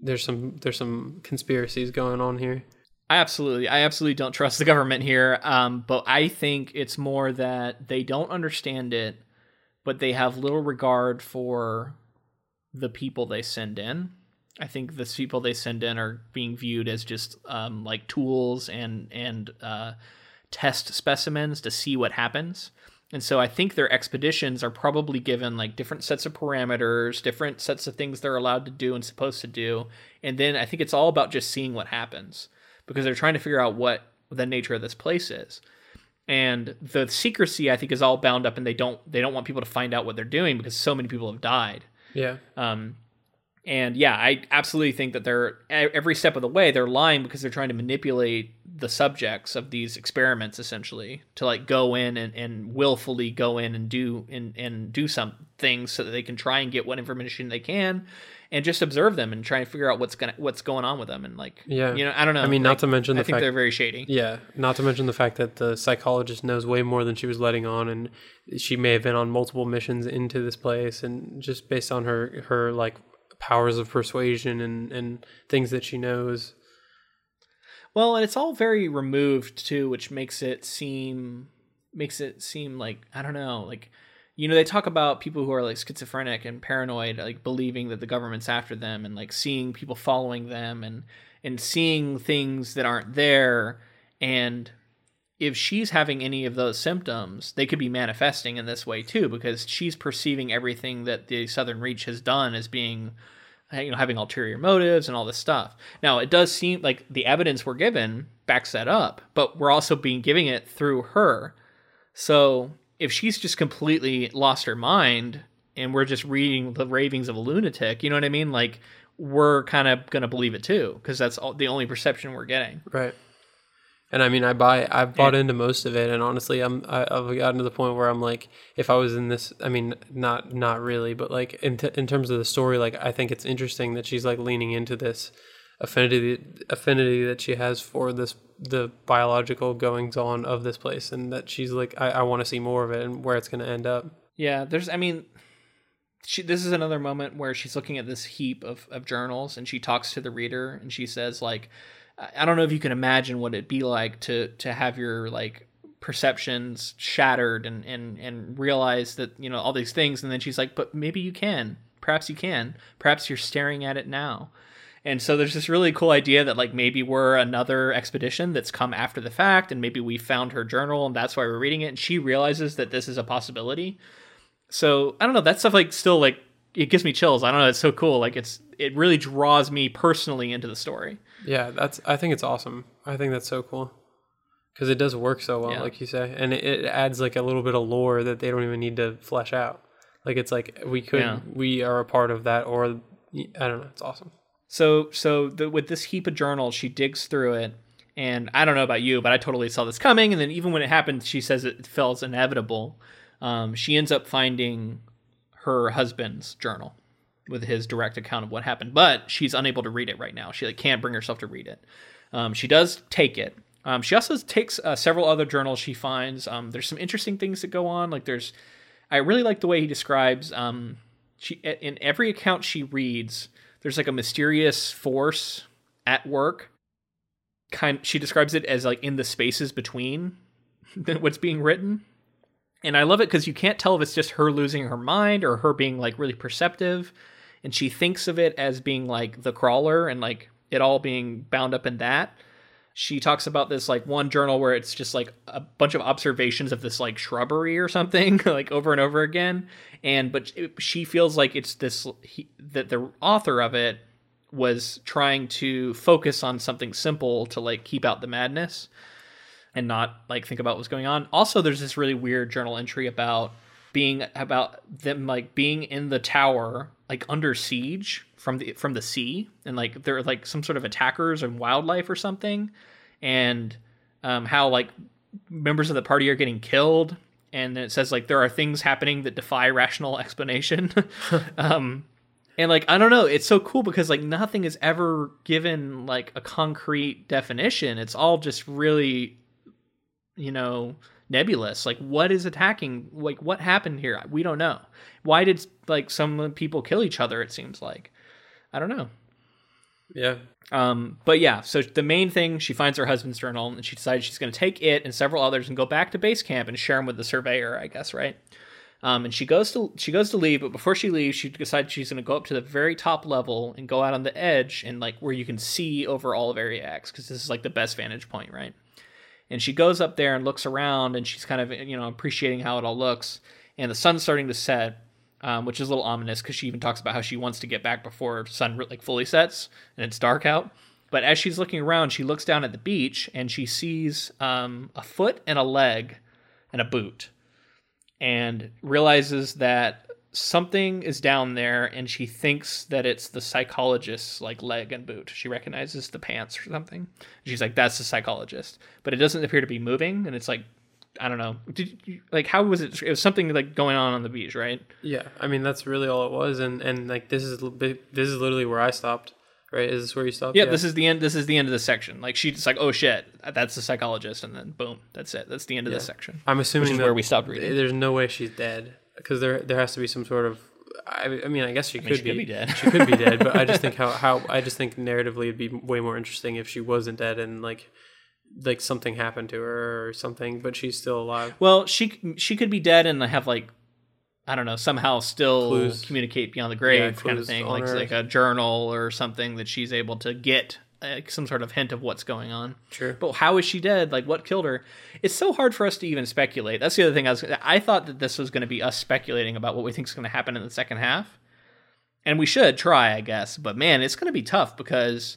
Speaker 2: there's some there's some conspiracies going on here
Speaker 1: I absolutely, I absolutely don't trust the government here. Um, but I think it's more that they don't understand it, but they have little regard for the people they send in. I think the people they send in are being viewed as just um, like tools and and uh, test specimens to see what happens. And so I think their expeditions are probably given like different sets of parameters, different sets of things they're allowed to do and supposed to do. And then I think it's all about just seeing what happens because they're trying to figure out what the nature of this place is. And the secrecy I think is all bound up and they don't they don't want people to find out what they're doing because so many people have died.
Speaker 2: yeah
Speaker 1: Um, and yeah, I absolutely think that they're every step of the way they're lying because they're trying to manipulate the subjects of these experiments essentially to like go in and, and willfully go in and do and, and do some things so that they can try and get what information they can and just observe them and try and figure out what's gonna what's going on with them and like
Speaker 2: Yeah.
Speaker 1: you know I don't know
Speaker 2: i mean
Speaker 1: like,
Speaker 2: not to mention
Speaker 1: I
Speaker 2: the
Speaker 1: think
Speaker 2: fact
Speaker 1: they're very shady
Speaker 2: Yeah, not to mention the fact that the psychologist knows way more than she was letting on, and she may have been on multiple missions into this place, and just based on her her like powers of persuasion and and things that she knows.
Speaker 1: Well, and it's all very removed too, which makes it seem makes it seem like I don't know, like you know, they talk about people who are like schizophrenic and paranoid, like believing that the government's after them and like seeing people following them and and seeing things that aren't there and if she's having any of those symptoms, they could be manifesting in this way too, because she's perceiving everything that the Southern Reach has done as being, you know, having ulterior motives and all this stuff. Now, it does seem like the evidence we're given backs that up, but we're also being giving it through her. So if she's just completely lost her mind and we're just reading the ravings of a lunatic, you know what I mean? Like we're kind of going to believe it too, because that's all, the only perception we're getting.
Speaker 2: Right. And I mean, I buy, I've bought into most of it, and honestly, I'm, I, I've gotten to the point where I'm like, if I was in this, I mean, not, not really, but like in t- in terms of the story, like I think it's interesting that she's like leaning into this affinity, affinity that she has for this, the biological goings on of this place, and that she's like, I, I want to see more of it and where it's going to end up.
Speaker 1: Yeah, there's. I mean, she. This is another moment where she's looking at this heap of of journals, and she talks to the reader, and she says, like, I don't know if you can imagine what it'd be like to to have your like perceptions shattered and and and realize that you know all these things, and then she's like, but maybe you can. Perhaps you can. Perhaps you're staring at it now. And so there's this really cool idea that like maybe we're another expedition that's come after the fact and maybe we found her journal and that's why we're reading it and she realizes that this is a possibility. So, I don't know, that stuff like still like it gives me chills. I don't know, it's so cool. Like it's it really draws me personally into the story.
Speaker 2: Yeah, that's. I think it's awesome. I think that's so cool because it does work so well,
Speaker 1: Yeah.
Speaker 2: like you say, and it, it adds like a little bit of lore that they don't even need to flesh out. Like it's like we could
Speaker 1: Yeah.
Speaker 2: we are a part of that, or I don't know. It's awesome.
Speaker 1: So so the, with this heap of journals, she digs through it, and I don't know about you, but I totally saw this coming. And then even when it happened, she says it feels inevitable. Um, she ends up finding her husband's journal with his direct account of what happened, but she's unable to read it right now. She like can't bring herself to read it. Um, she does take it. Um, she also takes uh, several other journals she finds. Um, there's some interesting things that go on. Like there's, I really like the way he describes. Um, she in every account she reads, there's like a mysterious force at work. Kind, she describes it as like in the spaces between [LAUGHS] what's being written, and I love it because you can't tell if it's just her losing her mind or her being like really perceptive, and she thinks of it as being like the crawler and like it all being bound up in that she talks about this like one journal where it's just like a bunch of observations of this like shrubbery or something [LAUGHS] like over and over again. And but she feels like it's this he, that the author of it was trying to focus on something simple to like keep out the madness and not like think about what's going on. Also there's this really weird journal entry about being about them like being in the tower like under siege from the from the sea and like they're like some sort of attackers and wildlife or something and um, how like members of the party are getting killed and it says like there are things happening that defy rational [LAUGHS] explanation. [LAUGHS] Um and like i don't know it's so cool because like nothing is ever given like a concrete definition. It's all just really you know nebulous. Like what is attacking? Like what happened here? We don't know. Why did like some people kill each other it seems like i don't know
Speaker 2: Yeah.
Speaker 1: um, but yeah, so the main thing, she finds her husband's journal and she decides she's going to take it and several others and go back to base camp and share them with the surveyor, I guess, right? Um, and she goes to she goes to leave, but before she leaves, she decides she's going to go up to the very top level and go out on the edge and like where you can see over all of Area X because this is like the best vantage point, right? And she goes up there and looks around and she's kind of you know appreciating how it all looks. And the sun's starting to set, um, which is a little ominous because she even talks about how she wants to get back before sun like fully sets and it's dark out. But as she's looking around, she looks down at the beach and she sees um, a foot and a leg and a boot, and realizes that something is down there. And she thinks that it's the psychologist's like leg and boot. She recognizes the pants or something. She's like, "That's the psychologist," but it doesn't appear to be moving, and it's like. I don't know. Did you, like how was it? It was something like going on on the beach, right?
Speaker 2: Yeah. I mean, that's really all it was, and and like this is this is literally where I stopped. Right? Is this where you stopped?
Speaker 1: Yeah, this is the end. This is the end of the section. Like she's like, "Oh shit, that's the psychologist," and then boom, that's it. That's the end of
Speaker 2: Yeah.
Speaker 1: the section.
Speaker 2: I'm assuming
Speaker 1: where we stopped reading.
Speaker 2: There's no way she's dead because there there has to be some sort of. I, I mean, I guess she
Speaker 1: mean,
Speaker 2: could
Speaker 1: she
Speaker 2: be.
Speaker 1: could be dead.
Speaker 2: she could be dead, but I just think [LAUGHS] how how I just think narratively it'd be way more interesting if she wasn't dead and like like something happened to her or something, but she's still alive.
Speaker 1: Well, she she could be dead and have like I don't know somehow still
Speaker 2: Clues.
Speaker 1: communicate beyond the grave
Speaker 2: Yeah,
Speaker 1: kind of thing, like
Speaker 2: her.
Speaker 1: like a journal or something that she's able to get uh, some sort of hint of what's going on.
Speaker 2: Sure.
Speaker 1: But how is she dead? Like what killed her? It's so hard for us to even speculate. That's the other thing. I was I thought that this was going to be us speculating about what we think is going to happen in the second half, and we should try, I guess. But man, it's going to be tough because,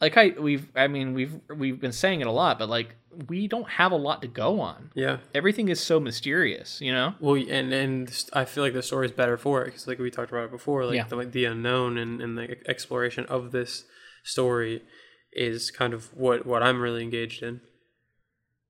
Speaker 1: like I we've I mean we've we've been saying it a lot, but like we don't have a lot to go on.
Speaker 2: Yeah.
Speaker 1: Everything is so mysterious, you know.
Speaker 2: Well, and and I feel like the story's better for it because, like we talked about it before, like
Speaker 1: Yeah.
Speaker 2: the, like the unknown and, and the exploration of this story is kind of what what I'm really engaged in.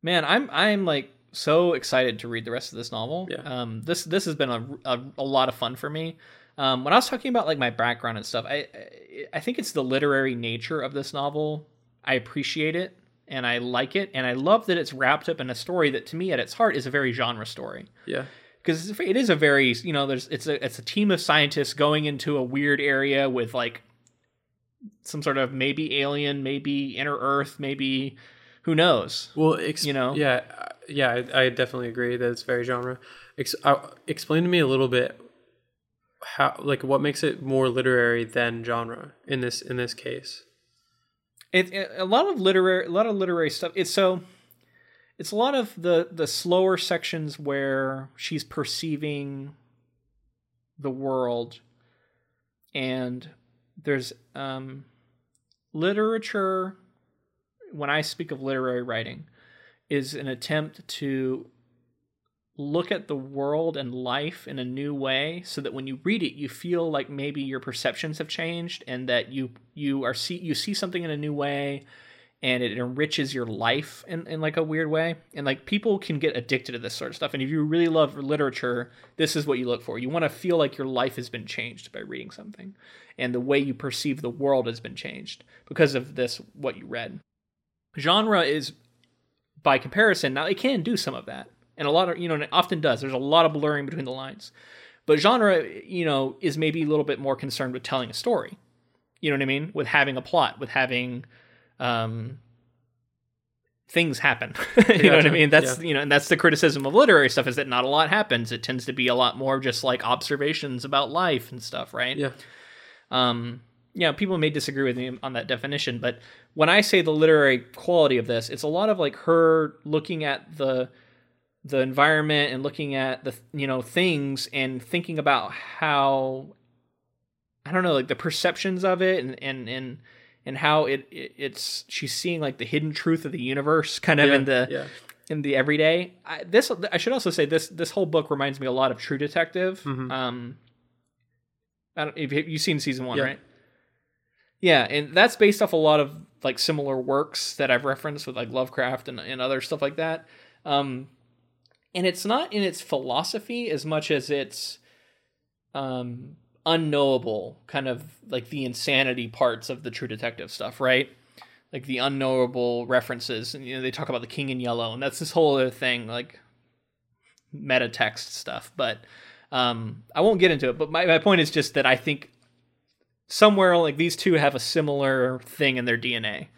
Speaker 1: Man, I'm I'm like so excited to read the rest of this novel.
Speaker 2: Yeah.
Speaker 1: Um, this this has been a, a, a lot of fun for me. Um, when I was talking about like my background and stuff, I I- I think it's the literary nature of this novel. I appreciate it and I like it, and I love that it's wrapped up in a story that to me at its heart is a very genre story.
Speaker 2: Yeah.
Speaker 1: because it is a very you know there's it's a it's a team of scientists going into a weird area with like some sort of maybe alien maybe inner earth maybe who knows
Speaker 2: Well, ex-
Speaker 1: You know?
Speaker 2: yeah, yeah, I, I definitely agree that it's very genre. Ex- uh, explain to me a little bit how, like, what makes it more literary than genre in this in this case.
Speaker 1: it, it- a lot of literary a lot of literary stuff it's so it's a lot of the the slower sections where she's perceiving the world and there's um literature when i speak of literary writing is an attempt to look at the world and life in a new way so that when you read it you feel like maybe your perceptions have changed and that you you are see you see something in a new way and it enriches your life in, in like a weird way. And like people can get addicted to this sort of stuff. And if you really love literature this is what you look for. You want to feel like your life has been changed by reading something and the way you perceive the world has been changed because of this what you read. Genre is by comparison now it can do some of that and a lot of you know and it often does. There's a lot of blurring between the lines. But genre you know is maybe a little bit more concerned with telling a story. You know what i mean? With having a plot with having um things happen. [LAUGHS] You know what i mean? That's
Speaker 2: yeah.
Speaker 1: you know and that's the criticism of literary stuff is that not a lot happens. It tends to be a lot more just like observations about life and stuff right?
Speaker 2: Yeah.
Speaker 1: um yeah people may disagree with me on that definition but when i say the literary quality of this it's a lot of like her looking at the the environment and looking at the you know things and thinking about how i don't know like the perceptions of it and and and and how it, it it's she's seeing like the hidden truth of the universe kind of
Speaker 2: yeah.
Speaker 1: in the
Speaker 2: yeah.
Speaker 1: in the everyday. I, this I should also say this this whole book reminds me a lot of True Detective.
Speaker 2: Mhm.
Speaker 1: Um, I don't if you- you've seen season one,
Speaker 2: Yeah.
Speaker 1: right? Yeah, and that's based off a lot of like similar works that I've referenced with like Lovecraft and, and other stuff like that. Um, and it's not in its philosophy as much as it's um unknowable kind of like the insanity parts of the true detective stuff right? Like the unknowable references and you know they talk about the king in yellow and that's this whole other thing like meta text stuff but um i won't get into it but my, my point is just that i think somewhere like these two have a similar thing in their dna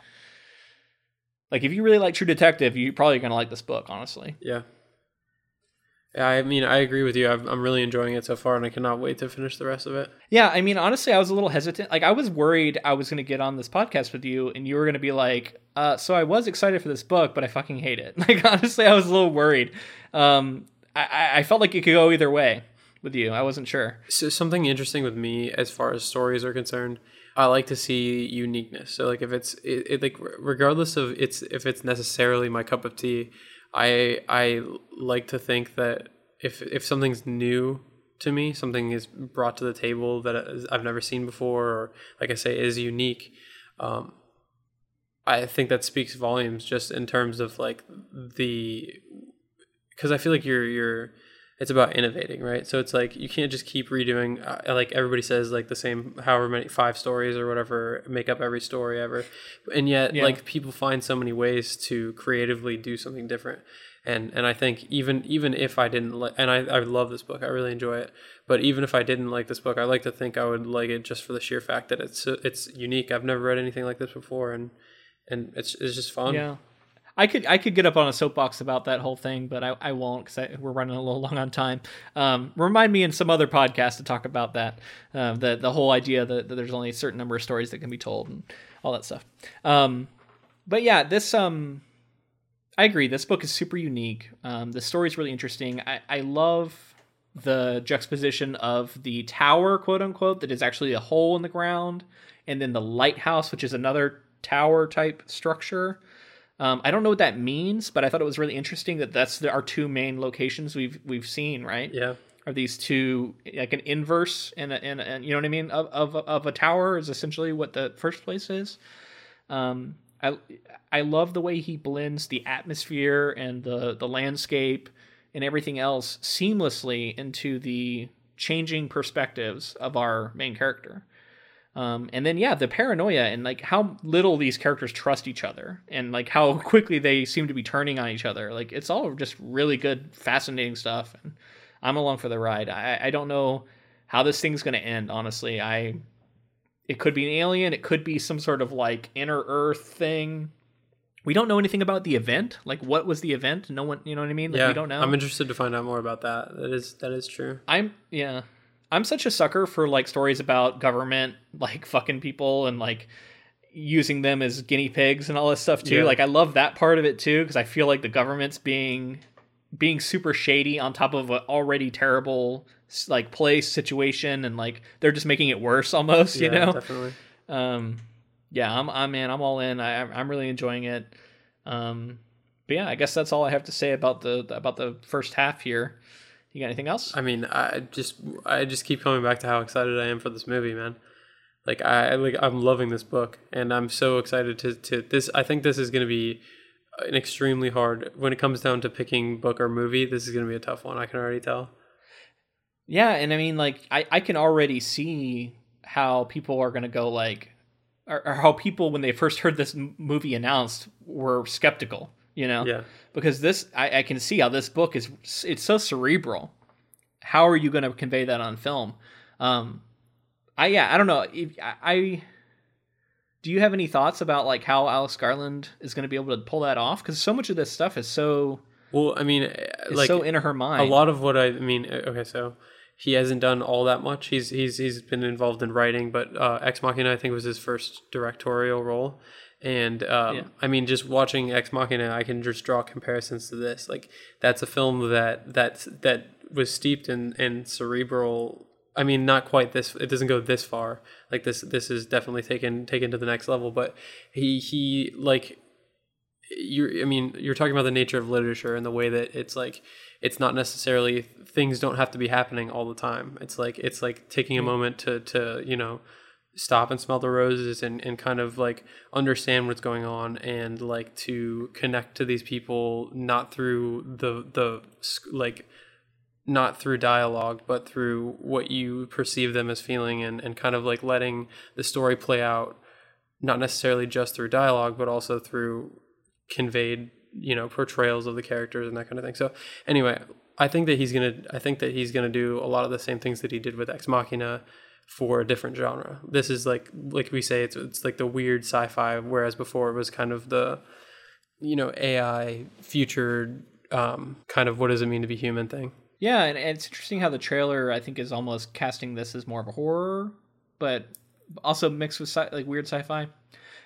Speaker 1: like if you really like true detective you're probably gonna like this book honestly.
Speaker 2: Yeah. Yeah, I mean, I agree with you. I'm, I'm really enjoying it so far, and I cannot wait to finish the rest of it.
Speaker 1: Yeah, I mean, honestly, I was a little hesitant. Like, I was worried I was going to get on this podcast with you, and you were going to be like, uh, "So I was excited for this book, but I fucking hate it." [LAUGHS] Like, honestly, I was a little worried. Um, I, I- I felt like it could go either way with you. I wasn't sure.
Speaker 2: So something interesting with me as far as stories are concerned, I like to see uniqueness. So like if it's it, it like regardless of it's if it's necessarily my cup of tea, I I like to think that if if something's new to me, something is brought to the table that I've never seen before, or like I say, is unique. Um, I think that speaks volumes just in terms of like the because I feel like you're you're it's about innovating, right? So it's like you can't just keep redoing uh, like everybody says like the same however many five stories or whatever make up every story ever. And yet
Speaker 1: Yeah.
Speaker 2: like people find so many ways to creatively do something different. And and I think even even if I didn't like and I I love this book. I really enjoy it. But even if I didn't like this book, I like to think I would like it just for the sheer fact that it's it's unique. I've never read anything like this before and and it's it's just fun.
Speaker 1: Yeah. I could I could get up on a soapbox about that whole thing, but I, I won't because we're running a little [LAUGHS] long on time. Um, remind me in some other podcast to talk about that, uh, the the whole idea that, that there's only a certain number of stories that can be told and all that stuff. Um, but yeah, this um, I agree. This book is super unique. Um, the story's really interesting. I, I love the juxtaposition of the tower, quote unquote, that is actually a hole in the ground, and then the lighthouse, which is another tower type structure. Um, I don't know what that means, but I thought it was really interesting that that's the, our two main locations we've we've seen. Right?
Speaker 2: Yeah.
Speaker 1: Are these two like an inverse and a, and, a, and you know what I mean of, of of a tower is essentially what the first place is. Um, I I love the way he blends the atmosphere and the the landscape and everything else seamlessly into the changing perspectives of our main character. Um, and then yeah, the paranoia and like how little these characters trust each other and like how [LAUGHS] quickly they seem to be turning on each other. Like it's all just really good, fascinating stuff. And I'm along for the ride. I, I don't know how this thing's gonna end, honestly. I it could be an alien, it could be some sort of like inner earth thing. We don't know anything about the event. Like what was the event? No one you know what I mean? Like
Speaker 2: yeah.
Speaker 1: we don't know.
Speaker 2: I'm interested to find out more about that. That is that is true.
Speaker 1: I'm yeah. I'm such a sucker for like stories about government [LAUGHS] like fucking people and like using them as guinea pigs and all this stuff too.
Speaker 2: Yeah.
Speaker 1: Like I love that part of it too because I feel like the government's being being super shady on top of an already terrible like place situation and like they're just making it worse [LAUGHS] almost, you know.
Speaker 2: definitely.
Speaker 1: Um yeah, I'm I'm man, I'm all in. I I'm really enjoying it. Um but yeah, I guess that's all I have to say about the about the first half here. You got anything else?
Speaker 2: I mean, I just I just keep coming back to how excited I am for this movie, man. Like I like I'm loving this book, and I'm so excited to to this. I think this is going to be an extremely hard when it comes down to picking book or movie. This is going to be a tough one. I can already tell.
Speaker 1: Yeah, and I mean, like I I can already see how people are going to go like, or, or how people when they first heard this movie announced were skeptical you know?
Speaker 2: Yeah.
Speaker 1: Because this I, I, can see how this book is it's so cerebral. How are you going to convey that on film? Um i yeah i don't know. If, I, I do you have any thoughts about like how alex garland is going to be able to pull that off? Because so much of this stuff is so
Speaker 2: well i mean like
Speaker 1: so into her mind.
Speaker 2: a lot of what i mean okay so he hasn't done all that much. He's he's he's been involved in writing, but uh, Ex Machina I think was his first directorial role, and um, yeah. I mean, just watching Ex Machina, I can just draw comparisons to this. Like that's a film that that that was steeped in in cerebral. I mean, not quite this. It doesn't go this far. Like this, this is definitely taken taken to the next level. But he he like you. I mean, you're talking about the nature of literature and the way that it's like it's not necessarily things don't have to be happening all the time. It's like it's like taking a mm. moment to to you know stop and smell the roses and, and kind of like understand what's going on and like to connect to these people not through the the like not through dialogue but through what you perceive them as feeling and, and kind of like letting the story play out not necessarily just through dialogue but also through conveyed you know portrayals of the characters and that kind of thing. So anyway i think that he's gonna i think that he's gonna do a lot of the same things that he did with ex machina for a different genre. This is like like we say it's it's like the weird sci-fi whereas before it was kind of the you know AI future um, kind of what does it mean to be human thing.
Speaker 1: Yeah, and, and it's interesting how the trailer I think is almost casting this as more of a horror, but also mixed with sci- like weird sci-fi.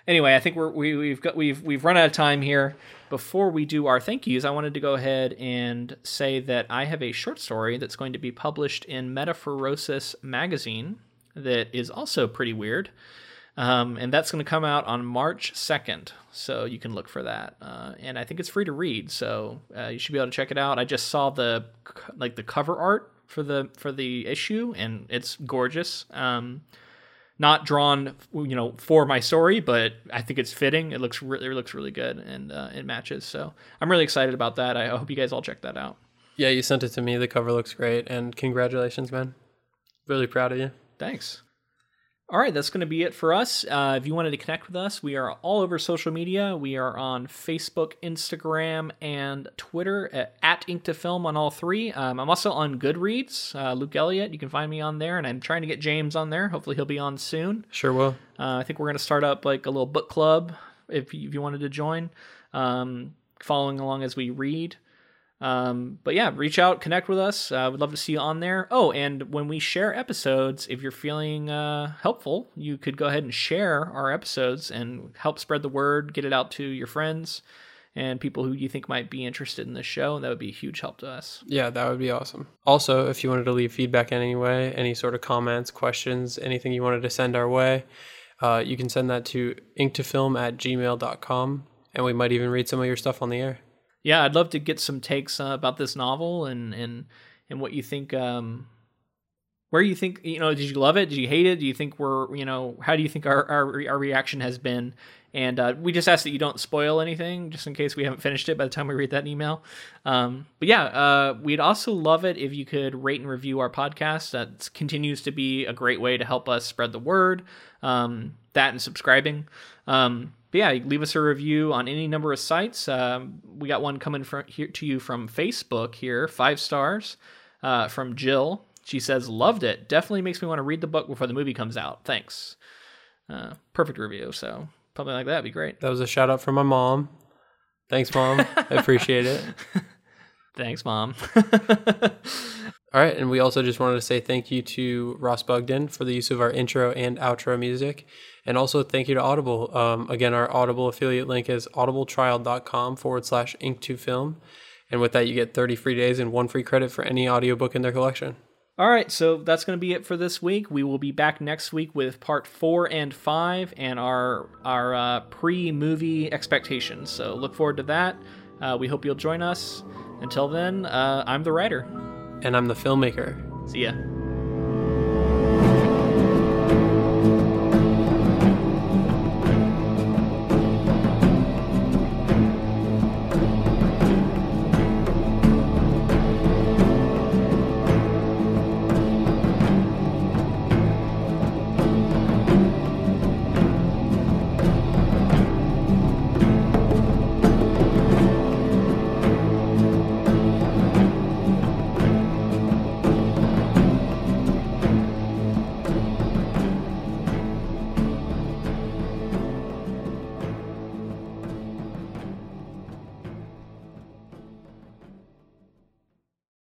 Speaker 1: Anyway, I think we're we, we've got we've we've run out of time here. Before we do our thank yous, I wanted to go ahead and say that I have a short story that's going to be published in Metaphorosis magazine that is also pretty weird. Um, and that's going to come out on March 2nd. So you can look for that. Uh, and I think it's free to read. So uh, you should be able to check it out. I just saw the like the cover art for the for the issue and it's gorgeous. Um, not drawn, you know, for my story, but I think it's fitting. It looks really, it looks really good, and uh, it matches. So I'm really excited about that. I hope you guys all check that out.
Speaker 2: Yeah, you sent it to me. The cover looks great, and congratulations, man. Really proud of you.
Speaker 1: Thanks. All right, that's going to be it for us. Uh, if you wanted to connect with us, we are all over social media. We are on Facebook, Instagram, and Twitter at, at Ink to Film on all three. Um, I'm also on Goodreads. Uh, Luke Elliott, you can find me on there, and I'm trying to get James on there. Hopefully, he'll be on soon.
Speaker 2: Sure will.
Speaker 1: Uh, I think we're going to start up like a little book club if you, if you wanted to join, um, following along as we read. Um, but yeah, reach out, connect with us. Uh, we'd love to see you on there. Oh, and when we share episodes, if you're feeling uh, helpful, you could go ahead and share our episodes and help spread the word, get it out to your friends and people who you think might be interested in this show. And That would be a huge help to us.
Speaker 2: Yeah, that would be awesome. Also, if you wanted to leave feedback in any way, any sort of comments, questions, anything you wanted to send our way, uh, you can send that to inktofilm at gmail.com, and we might even read some of your stuff on the air
Speaker 1: yeah, I'd love to get some takes uh, about this novel and and and what you think. Um, where you think you know? Did you love it? Did you hate it? Do you think we're you know? How do you think our our, our reaction has been? And uh, we just ask that you don't spoil anything, just in case we haven't finished it by the time we read that email. Um, but yeah, uh, we'd also love it if you could rate and review our podcast. That continues to be a great way to help us spread the word. Um, that and subscribing. Um, but yeah, leave us a review on any number of sites. Um, we got one coming from here to you from Facebook here, five stars uh, from Jill. She says, "Loved it. Definitely makes me want to read the book before the movie comes out. Thanks." Uh, perfect review. So something like that would be great.
Speaker 2: That was a shout out from my mom. Thanks, mom. I appreciate it. [LAUGHS]
Speaker 1: Thanks, mom. [LAUGHS]
Speaker 2: All right, and we also just wanted to say thank you to Ross Bugden for the use of our intro and outro music. And also thank you to Audible. Um, again, our Audible affiliate link is audibletrial.com forward slash ink to film. And with that, you get 30 free days and one free credit for any audiobook in their collection.
Speaker 1: All right, so that's going to be it for this week. We will be back next week with part four and five and our our uh, pre movie expectations. So look forward to that. Uh, we hope you'll join us. Until then, uh, I'm the writer.
Speaker 2: And I'm the filmmaker.
Speaker 1: See ya.